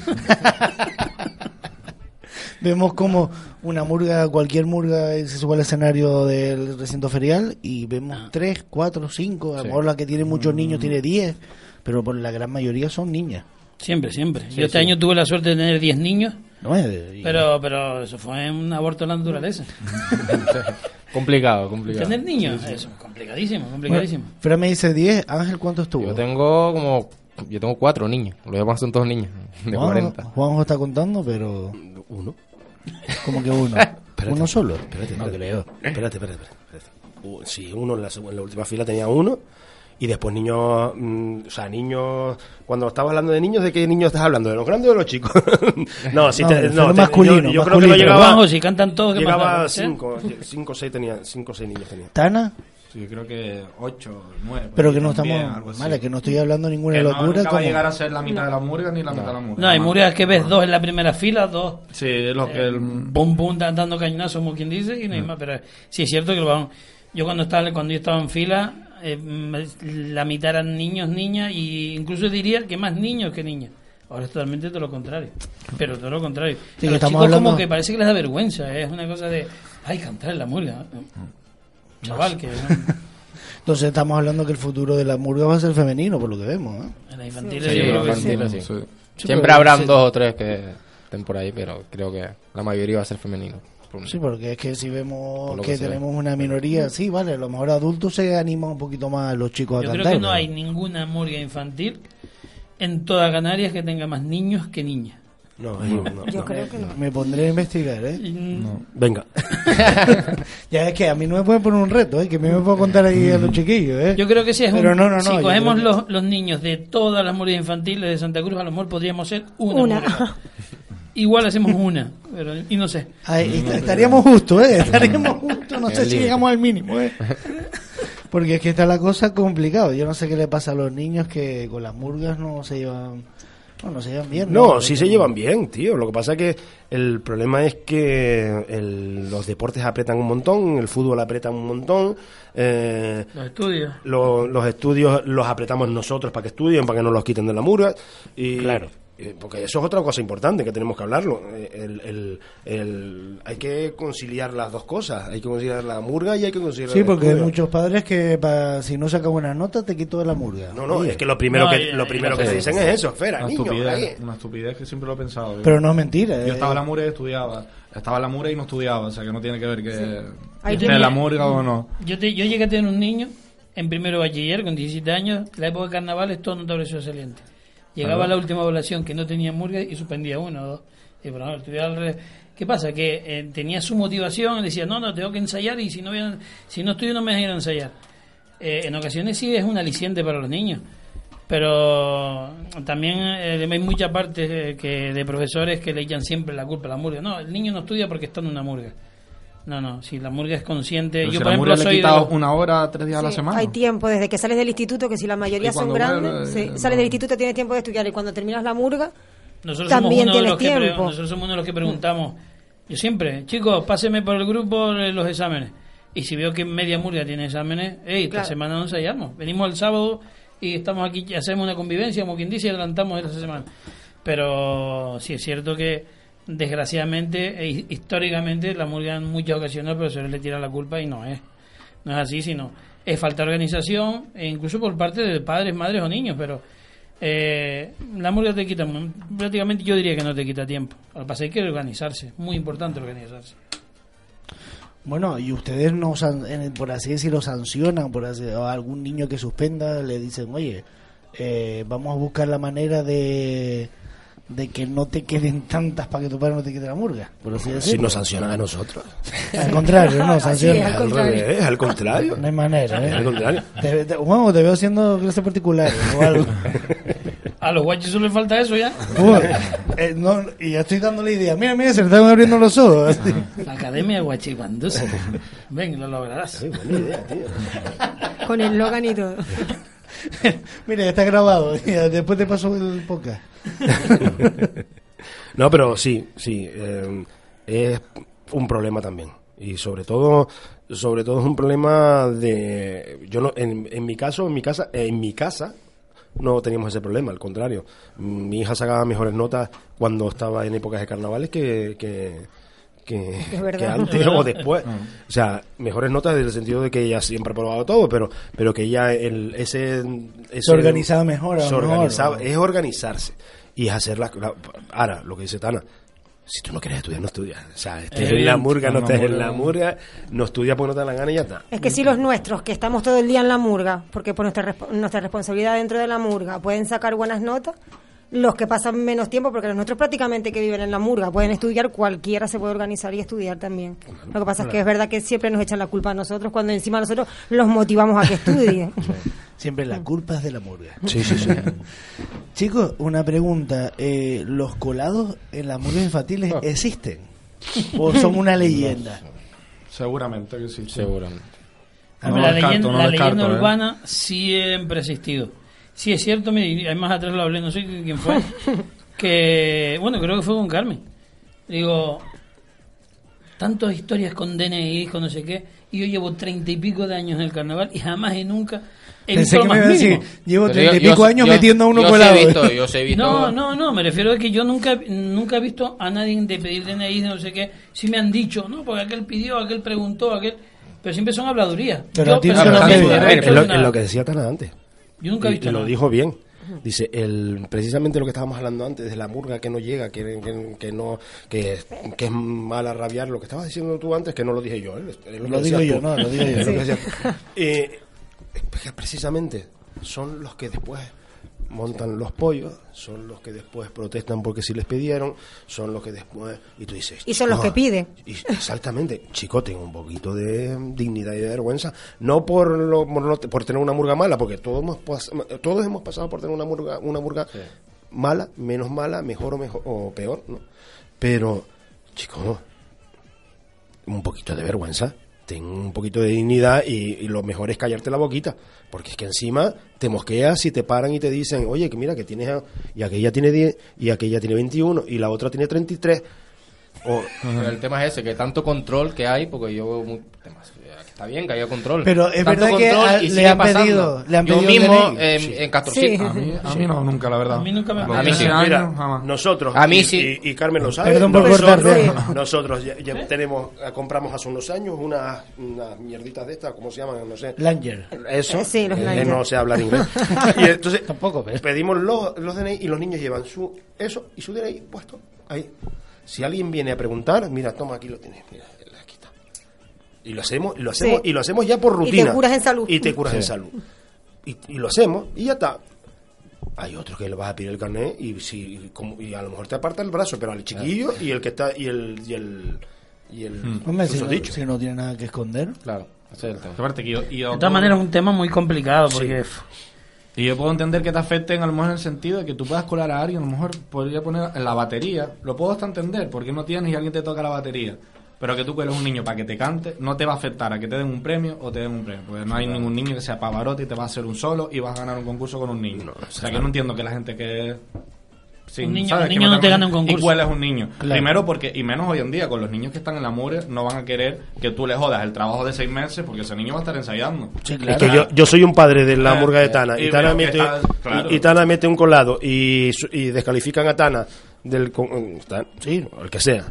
Vemos como una murga, cualquier murga se sube al escenario del recinto ferial y vemos Ah. tres, cuatro, cinco. A lo Sí. mejor la que tiene Mm. muchos niños tiene diez, pero por la gran mayoría son niñas. Siempre, siempre. Sí, Yo este sí. año tuve la suerte de tener 10 niños, Nueve. y- pero pero eso fue un aborto de la naturaleza. complicado, complicado. Tener niños, Sí, sí. eso, complicadísimo, complicadísimo. Bueno, Fran me dice 10, Ángel, ¿cuánto estuvo? Yo tengo como. Yo tengo cuatro niños. Los demás son todos niños. De Juanjo, 40. Juanjo está contando, pero... Uno. Como que uno. ¿Uno solo? Espérate, no espérate. creo. Espérate, espérate, espérate. Uh, sí, uno en la, en la última fila tenía uno. Y después niños, mm, o sea, niños, cuando estabas hablando de niños, ¿de qué niños estás hablando? ¿De los grandes o de los chicos? no, sí, No, te- no, te- masculino, yo, yo creo que masculino. no llegaba, si cantan todos, ¿qué llegaba ¿Eh? cinco, cinco o seis tenía, cinco seis niños tenía. ¿Tana? Sí, creo que 8, 9. Pero que no estamos... Vale, que no estoy hablando ninguna Que no, locura. nunca va a llegar a ser la mitad de la murga ni la mitad de la murga. No, hay murgas que ves dos en la primera fila, dos Sí, es lo que... El, pum pum dan- dando cañonazos como quien dice y no hay más pero sí es cierto que lo van yo cuando estaba cuando yo estaba en fila eh, la mitad eran niños niñas y incluso diría que más niños que niñas Ahora es totalmente todo lo contrario. Pero todo lo contrario. Sí, a que los estamos chicos hablando- como que parece que les da vergüenza. ¿eh? Es una cosa de, ay, cantar en la murga. Chaval, que Entonces estamos hablando que el futuro de la murga va a ser femenino, por lo que vemos. ¿eh? en la infantil Sí, yo creo que infantil, sí. sí. Sí, Siempre habrán sí. dos o tres que estén por ahí, pero creo que la mayoría va a ser femenino. Por- Sí, porque es que si vemos que, que tenemos una minoría, sí, vale, a lo mejor adultos se animan un poquito más a los chicos Yo a creo cantar. que no pero- hay ninguna murga infantil en toda Canarias que tenga más niños que niñas. No, no, no, Yo no. creo que no. Me pondré a investigar, ¿eh? Venga. ya es que a mí no me pueden poner un reto, ¿eh? Que a mí me puedo contar ahí a los chiquillos, ¿eh? Yo creo que si es Pero un- no, no, no. si yo cogemos creo que- los, los niños de todas las murgas infantiles de Santa Cruz, a lo mejor podríamos ser una. Una. Igual hacemos una, pero, y no sé. Ahí est- estaríamos justos, ¿eh? Estaríamos justos, no sé si llegamos al mínimo, ¿eh? Porque es que está la cosa complicada. Yo no sé qué le pasa a los niños que con las murgas no se llevan... No, no se llevan bien. No, sí se llevan bien, tío. Lo que pasa es que el problema es que el- los deportes apretan un montón, el fútbol aprieta un montón. eh, Los estudios. lo- los estudios los apretamos nosotros para que estudien, para que no los quiten de la murga. Y, Claro. Eh, Porque eso es otra cosa importante que tenemos que hablarlo. Eh, El, el- el- hay que conciliar las dos cosas. Hay que conciliar la murga y hay que conciliar Sí, porque hay muchos padres que pa- si no saca buenas notas te quito de la murga. No, no, Oye. es que lo primero No, que, y- lo y primero que te dicen es eso, espera, una niño, estupidez, una estupidez que siempre lo he pensado. Pero no es mentira, Yo eh. estaba en la murga y estudiaba. Estaba en la murga y no estudiaba, o sea que no tiene que ver que esté en la murga o no. Yo, te- yo llegué a tener un niño en primero bachiller con 17 años, la época de carnavales, todo notable sobresaliente. Llegaba la última evaluación que no tenía murga y suspendía uno o dos. Y bueno. ¿Qué pasa? Que eh, tenía su motivación, decía, no, no, tengo que ensayar y si no, voy a- si no estudio no me dejan ir a ensayar. Eh, en ocasiones sí es un aliciente para los niños, pero también eh, hay mucha parte eh, que de profesores que le echan siempre la culpa a la murga. No, el niño no estudia porque está en una murga. No, no, si la murga es consciente. Pero yo, si por la ejemplo, murga le soy de quita los- una hora, tres días a la semana. Hay tiempo desde que sales del instituto, que si la mayoría son grandes, sí, eh, sales del instituto tienes tiempo de estudiar y cuando terminas la murga, Nosotros también somos uno de tienes los que tiempo. nosotros somos uno de los que preguntamos. Yo siempre, chicos, páseme por el grupo eh, los exámenes. Y si veo que media murga tiene exámenes, hey, esta semana no ensayamos. Venimos el sábado y estamos aquí, y hacemos una convivencia, como quien dice, y adelantamos esta semana. Pero sí es cierto que, desgraciadamente, e históricamente, la murga en muchas ocasiones los profesores le tiran la culpa y no es. No es así, sino es falta de organización, e incluso por parte de padres, madres o niños, pero eh, la murga te quita, prácticamente yo diría que no te quita tiempo. Lo que pasa es que hay que organizarse, muy importante organizarse. Bueno, y ustedes no, por así decirlo, sancionan, por así, a algún niño que suspenda, le dicen, oye, eh, vamos a buscar la manera de, de que no te queden tantas para que tu padre no te quede la murga, por así Si nos sancionan a nosotros. Al contrario, no, sancionan. al revés, al contrario. No hay manera, ¿eh? Al contrario. Te, te- bueno, te veo haciendo clase particular o algo. A los guachos solo le falta eso ya. Uy, eh, no, y ya estoy dándole idea. Mira, mira, se le están abriendo los ojos. así. La Academia Guachicuandusa. Ven, lo lograrás. con el Logan y todo. Mira, está grabado. Después te paso el podcast. No, pero sí, sí, eh, es un problema también. Y sobre todo, sobre todo es un problema de, yo no, en, en mi caso, en mi casa, en mi casa no teníamos ese problema, al contrario. Mi hija sacaba mejores notas cuando estaba en épocas de carnavales que, que, que, antes o después. O sea, mejores notas en el sentido de que ella siempre ha probado todo, pero, pero que ella el, ese, ese- Se organizaba mejor, a lo se mejor, organizaba- ¿no? es organizarse y es hacer la, la- ahora lo que dice Tana si tú no quieres estudiar no estudias. O sea estés en la murga no estés en la murga. no estudias porque no te da la gana y ya está. Es que si los nuestros, que estamos todo el día en la murga, porque por nuestra, resp- nuestra responsabilidad dentro de la murga, pueden sacar buenas notas, los que pasan menos tiempo, porque los nuestros prácticamente que viven en la murga pueden estudiar, cualquiera se puede organizar y estudiar también. Lo que pasa es que es verdad que siempre nos echan la culpa a nosotros cuando encima nosotros los motivamos a que estudien. Siempre la culpa es de la murga. Sí, sí, sí. Chicos, una pregunta. eh, ¿Los colados en las murgas infantiles existen? ¿O son una leyenda? Seguramente que sí. Seguramente. No la descarto, leyenda, no la descarto, leyenda ¿eh? urbana siempre ha existido. Sí, es cierto, mire, además atrás lo hablé, no sé quién fue, que, bueno, creo que fue con Carmen. Digo, tantas historias con DNI, con no sé qué, Y yo llevo treinta y pico de años en el carnaval y jamás y nunca he Pensé visto que me más iba a decir, llevo treinta y pico yo- años yo- metiendo a uno por lado. visto, yo sí he visto- No, no, no, me refiero a que yo nunca, nunca he visto a nadie de pedir DNI, de no sé qué. Sí me han dicho, no, porque aquel pidió, aquel preguntó, aquel. Pero siempre son habladurías. Pero Yo a ti no lo Es lo que decía Tana antes. Yo nunca he Y- visto y lo dijo bien. Dice, el, precisamente lo que estábamos hablando antes, de la murga que no llega, que, que, que no, que, que es mala rabiar, lo que estabas diciendo tú antes, que no lo dije yo. ¿eh? Lo digo yo, no, lo digo yo. Es lo decías tú. Eh, es que precisamente son los que después montan los pollos, son los que después protestan porque si les pidieron, son los que después... Y tú dices... Y son los "Chico, que piden. y- exactamente. Chico, tengo un poquito de dignidad y de vergüenza. No por, lo- por, no- por tener una murga mala, porque todos hemos, pas- todos hemos pasado por tener una murga, una murga mala, menos mala, mejor o, mejor, o peor, ¿no? Pero, chico, un poquito de vergüenza. Ten un poquito de dignidad y, lo mejor es callarte la boquita. Porque es que encima te mosqueas y te paran y te dicen, oye, que mira, que tienes... a- Y aquella tiene 10, y aquella tiene 21, y la otra tiene 33. O, el tema es ese, que tanto control que hay, porque yo veo muy- está bien que haya control. Pero es Tanto verdad que a- y le sigue han pasando. pedido- le han yo pedido mismo DNI. en, en Castorcito. Sí. A mí, a mí no, nunca, la verdad. A mí nunca me Los A mí sí. 13 años, Mira, jamás. nosotros, A mí y, sí. y, y Carmen lo sabe, Perdón por nosotros, cortarte. nosotros ya, ya tenemos, eh, compramos hace unos años unas, unas mierditas de estas, ¿cómo se llaman? No sé. Langer. Eso, Eh, sí, los eh, Langer. no sé hablar inglés. y entonces Tampoco, pero- pedimos los, los DNI y los niños llevan su eso y su DNI puesto ahí. Si alguien viene a preguntar, mira, toma, aquí lo tienes, mira. Y lo hacemos, y lo hacemos, Sí. y lo hacemos ya por Y te rutina. curas en salud. Y te curas en salud. Y, y lo hacemos, y ya está. Hay otros que le vas a pedir el carnet y si como- y a lo mejor te aparta el brazo, pero al chiquillo y el que está y el y el y el Hombre, si no, susodicho. si no tiene nada que esconder. Claro. Aparte que yo- y yo De todas maneras es un tema muy complicado porque... Y yo puedo entender que te afecten a lo mejor en el sentido de que tú puedas colar a alguien, a lo mejor podría poner en la batería, lo puedo hasta entender, porque no tienes y alguien te toca la batería. Pero que tú cueles un niño para que te cante, no te va a afectar a que te den un premio o te den un premio. Porque no hay ningún niño que sea pavarote y te va a hacer un solo y vas a ganar un concurso con un niño. o sea que no entiendo que la gente que... sí, Un niño- ¿sabes? un Que niño no te tenga- gana un concurso. Y cueles un niño. Claro. Primero porque, y menos hoy en día, con los niños que están en la mure, no van a querer que tú le jodas el trabajo de seis meses porque ese niño va a estar ensayando. Sí, Es que yo, yo soy un padre de la Eh, murga de eh, Tana y, y Tana que mete, claro. y, y Tana mete un colado y, descalifican a Tana del con- está- sí, el que sea.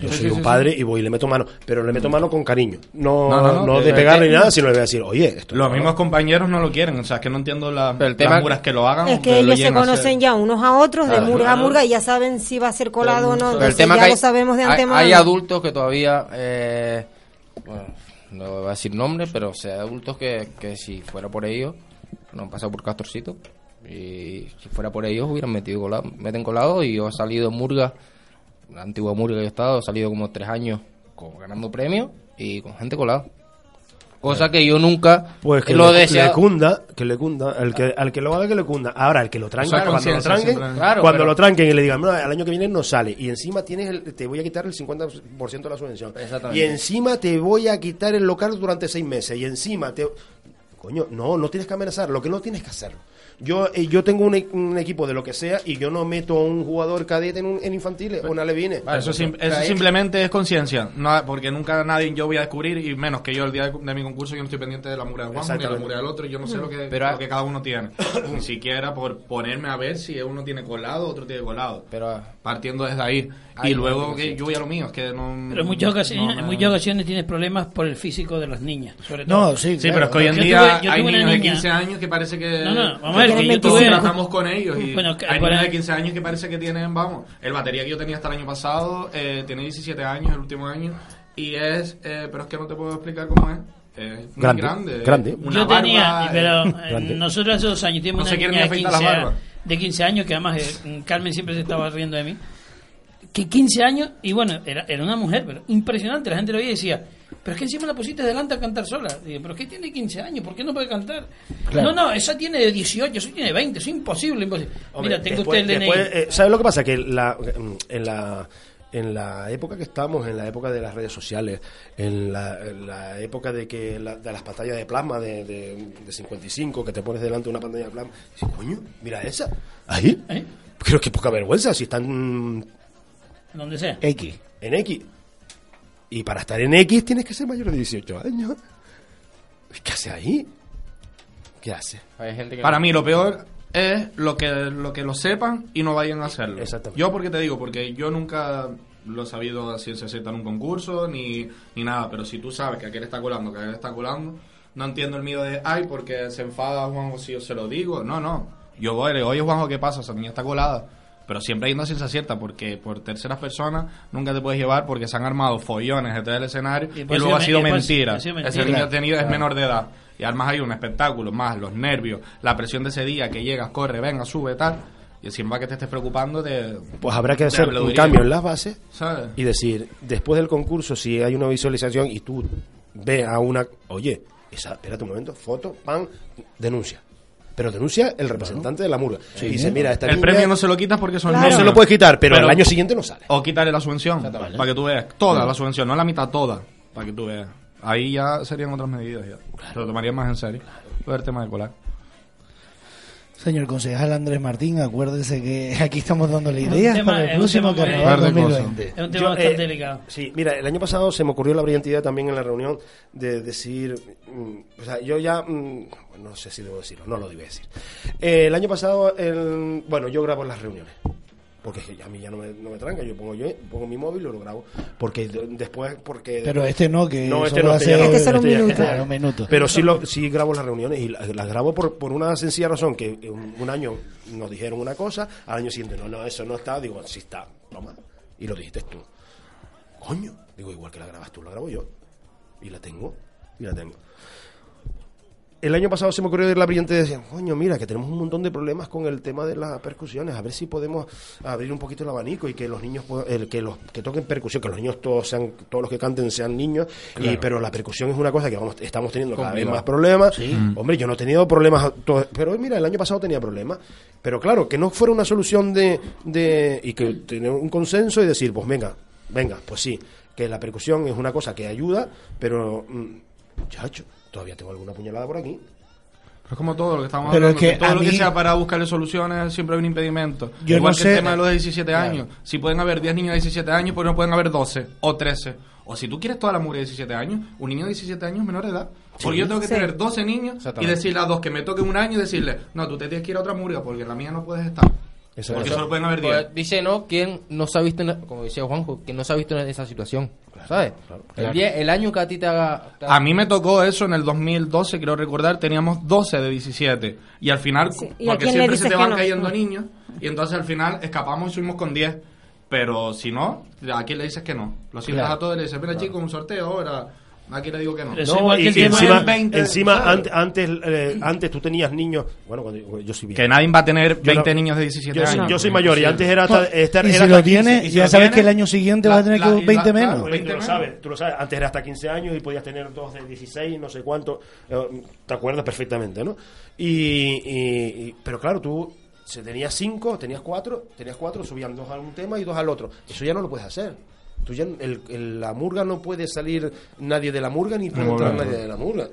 Yo Sí, soy sí, un sí, padre y voy y le meto mano, pero le meto mano con cariño, no, No, no, no, no, de pegarle ni nada, sino le voy a decir, oye, esto Los no- mismos compañeros no lo quieren, o sea, es que no entiendo la, Pero el tema- las muras que lo hagan. Es que lo ellos se conocen ya unos a otros, de murga a murga, y ya saben si va a ser colado o no. Pero el tema ya que hay, lo sabemos de hay- antemano. hay adultos que todavía, eh, bueno, no voy a decir nombres, pero o sea, adultos que, que si fuera por ellos, no han pasado por Castorcito, y si fuera por ellos hubieran metido colado, meten colado y yo he salido en Murga, la antigua Murga que yo he estado, he salido como tres años como ganando premios y con gente colada. Cosa que yo nunca Pues que lo le, deseo. le cunda, que le cunda, el que, al que lo haga que le cunda. Ahora, el que lo tranque, Esa cuando lo tranquen. Claro, cuando pero- lo tranquen y le digan, no, al año que viene no sale, y encima tienes el- te voy a quitar el 50% de la subvención, Exactamente. y encima te voy a quitar el local durante seis meses, y encima te... Coño, no, no tienes que amenazar, lo que no tienes que hacerlo. Yo, eh, yo tengo un, e- un equipo de lo que sea y yo no meto a un jugador cadete en, un, en infantiles o en alevines. Eso, sim- eso simplemente es conciencia, no, porque nunca nadie yo voy a descubrir, y menos que yo el día de, de mi concurso, yo no estoy pendiente de la murga de Juan ni de la murga del otro, yo no sé lo que, Pero- lo que cada uno tiene. Ni siquiera por ponerme a ver si uno tiene colado otro tiene colado. Pero Partiendo desde ahí. Y luego que yo voy a lo mío, es que no. Pero en muchas ocasiones, no en me- muchas ocasiones tienes problemas por el físico de las niñas, sobre todo. No, sí, Sí, claro. pero es que hoy en día tuve- hay niños de niña- 15 años que parece que. No, no, vamos a ver, que yo todos tuve- tratamos con ellos. Y Bueno, hay niños de 15 años que parece que tienen, vamos, el batería que yo tenía hasta el año pasado, eh, tiene 17 años, el último año, y es. eh, pero es que no te puedo explicar cómo es. Es muy Grande, grande. grande. Una Yo tenía, barba, pero eh, eh, nosotros hace dos años tuvimos No una niña ni de afeitar 15, las a- barbas. De 15 años, que además eh, Carmen siempre se estaba riendo de mí, que 15 años, y bueno, era, era una mujer, pero impresionante, la gente lo veía y decía, pero es que encima la pusiste delante a cantar sola. Digo, pero es que tiene 15 años, ¿por qué no puede cantar? Claro. No, no, esa tiene 18, esa tiene 20, es imposible, imposible. Hombre, Mira, tengo después- usted el DNI. después, eh, ¿Sabes lo que pasa? Que la, en la en la época que estamos, en la época de las redes sociales, en la, en la época de que la- de las pantallas de plasma de, de, de 55, que te pones delante de una pantalla de plasma, y dices, coño, mira esa, ahí, ¿Eh? creo que poca vergüenza, si están Donde sea. X, en X. Y para estar en X tienes que ser mayor de 18 años. ¿Qué hace ahí? ¿Qué hace? Hay gente que Para no- mí lo peor es lo que lo que lo sepan y no vayan a hacerlo. Yo porque te digo, porque yo nunca lo he sabido a ciencia cierta en un concurso ni, ni nada, pero si tú sabes que aquel está colando, que aquel está colando, no entiendo el miedo de, ay, porque se enfada Juanjo si yo se lo digo. No, no. Yo voy, le digo, oye Juanjo, ¿qué pasa? Esa niña está colada. Pero siempre hay una ciencia cierta, porque por terceras personas nunca te puedes llevar porque se han armado follones detrás del escenario Y y, luego ha sido mentira. ha sido Ese niño ha tenido es menor de edad. Y además hay un espectáculo, más los nervios, la presión de ese día, que llegas, corre, venga, sube, tal. Y encima que te estés preocupando de... Pues habrá que hacer un cambio en las bases ¿Sabes? y decir, después del concurso, si hay una visualización y tú ves a una, oye, esa, espérate un momento, foto, pan, denuncia. Pero denuncia el representante de la murga. Sí. y dice, mira, esta El niña- premio no se lo quitas porque son No niños. se lo puedes quitar, pero, el año siguiente no sale. O quitarle la subvención, para que tú veas. Toda la subvención, no la mitad, toda, para que tú veas. Ahí ya serían otras medidas ya. Se lo tomarían más en serio. Lo del tema de colar. Señor concejal Andrés Martín, acuérdese que aquí estamos dándole Es un ideas tema- para el un próximo carnaval Verde cosa. 2020. Es un tema Yo, bastante eh, delicado. Sí, mira, el año pasado se me ocurrió la brillante idea también en la reunión de decir, mm, o sea, yo ya, mm, no sé si debo decirlo, no lo debo decir. Eh, el año pasado, el- bueno, yo grabo las reuniones. Porque a mí ya no me, no me tranca, yo pongo yo pongo mi móvil y lo grabo. Porque de- después, porque... Pero este no, que no, este no, no. Este solo un minuto. ya- Claro, un minuto. Pero sí, lo, sí grabo las reuniones y la- las, grabo por, por una sencilla razón, que un, un año nos dijeron una cosa, al año siguiente, no, no, eso no está, digo, sí está, toma. Y lo dijiste tú. Coño, digo, igual que la grabas tú, la grabo yo. Y la tengo, y la tengo. El año pasado se me ocurrió la brillante de decir, coño, mira, que tenemos un montón de problemas con el tema de las percusiones, a ver si podemos abrir un poquito el abanico y que los niños, el, que los que toquen percusión, que los niños todos sean, todos los que canten sean niños, y, pero la percusión es una cosa que vamos, estamos teniendo cada vez más problemas. Sí. Mm. Hombre, yo no he tenido problemas, to- pero mira, el año pasado tenía problemas. Pero claro, que no fuera una solución de, de y que tener un consenso y decir, pues venga, venga, pues sí, que la percusión es una cosa que ayuda, pero, mm, chacho, todavía tengo alguna puñalada por aquí. Pero es como todo lo que estamos Pero hablando. es que todo lo que sea para buscarle soluciones siempre hay un impedimento. Yo Igual no que sé- el tema de los de 17 Claro. años. Si pueden haber 10 niños de 17 años, pues no pueden haber 12 o 13. O si tú quieres toda la mugre de 17 años, un niño de 17 años es menor de edad. Porque Sí. yo tengo que Sí. tener 12 niños y decirle a dos que me toquen un año y decirle, no, tú te tienes que ir a otra murga porque en la mía no puedes estar. Porque solo pueden haber 10. Pues dice, ¿no? ¿Quién no se ha visto, en- como decía Juanjo, que no se ha visto en esa situación? ¿Sabes? El, día- el año que a ti te haga... te haga- A mí me tocó eso en el 2012, creo recordar, teníamos 12 de 17. Y al final, ¿Y a porque siempre se te van no? cayendo Mm. niños, y entonces al final escapamos y subimos con 10. Pero si no, ¿a quién le dices que no? Lo sientas Claro. a todos y le dices, mira chicos, un sorteo ahora. ¿A quién le digo que no? No, y, y encima, encima ¿sabes? ante- antes, eh, antes tú tenías niños. Bueno, cuando yo soy viejo. Que nadie va a tener Yo 20 no- niños de 17 yo, años. Yo soy mayor y antes era hasta, estar, y era si hasta lo tiene, 15. Y si ya lo sabes tiene, que el año siguiente la- vas a tener la- que y 20 la- menos. claro, y tú lo sabes, tú lo sabes. Antes era hasta 15 años y podías tener dos de 16, no sé cuánto. eh, Te acuerdas perfectamente, ¿no? Y, y- y- pero claro, tú se tenías cinco, tenías cuatro, tenías cuatro, subían dos a un tema y dos al otro. Eso ya no lo puedes hacer. Tú ya, el, el- la murga no puede salir nadie de la murga ni puede entrar nadie de la murga.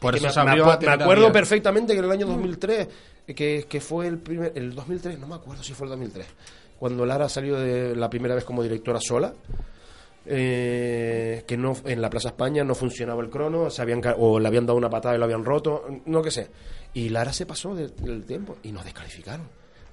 Por eso me, se me abrió me tener acuerdo perfectamente que en el año 2003, que, que fue el primer, el 2003, no me acuerdo si fue el 2003, cuando Lara salió de la primera vez como directora sola, eh, que no en la Plaza España no funcionaba el crono, se habían o le habían dado una patada y lo habían roto, no que sé. Y Lara se pasó de- del tiempo y nos descalificaron.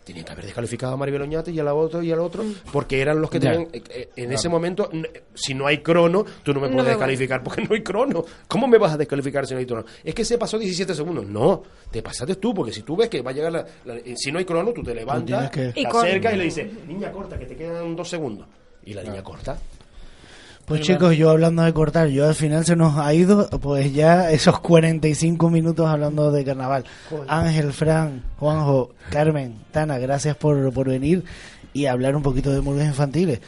Tenían que haber descalificado a Maribel Oñate y a la otro y al otro, porque eran los que tenían. eh, eh, en Claro. ese momento, si no hay crono, tú no me No puedes me descalificar porque no hay crono. ¿Cómo me vas a descalificar si no hay crono? Es que se pasó 17 segundos. No, te pasaste tú, porque si tú ves que va a llegar la. la- eh, si no hay crono, tú te levantas, que- te Y con- acercas y le dices, niña corta, que te quedan dos segundos. Y la niña corta. Pues chicos, yo hablando de cortar, yo al final se nos ha ido pues ya esos 45 minutos hablando de carnaval. Ángel, Fran, Juanjo, Carmen, Tana, gracias por, por venir y hablar un poquito de murgas infantiles.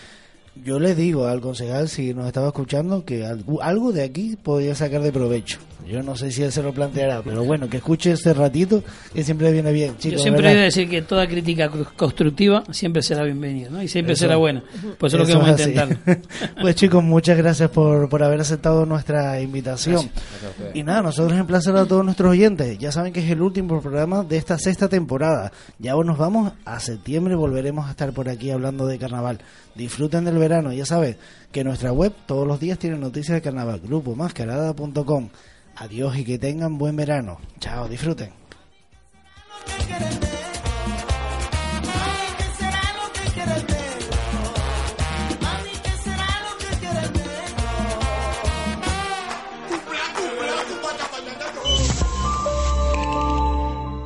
Yo le digo al concejal, si nos estaba escuchando, que algo, de aquí podría sacar de provecho. Yo no sé si él se lo planteará, pero bueno, que escuche este ratito, que siempre viene bien. Chicos, Yo siempre ¿verdad? de decir que toda crítica constructiva siempre será bienvenida, ¿no? Y siempre Eso- será buena. Pues eso es lo que vamos a intentar. pues chicos, muchas gracias por, por haber aceptado nuestra invitación. Y nada, nosotros emplazar a todos nuestros oyentes. Ya saben que es el último programa de esta sexta temporada. Ya nos vamos a septiembre, volveremos a estar por aquí hablando de carnaval. Disfruten del verano. Ya sabes que nuestra web todos los días tiene noticias de carnaval. Grupo mascarada.com. Adiós y que tengan buen verano. Chao, disfruten.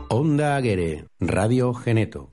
Onda Aguere, Radio Geneto.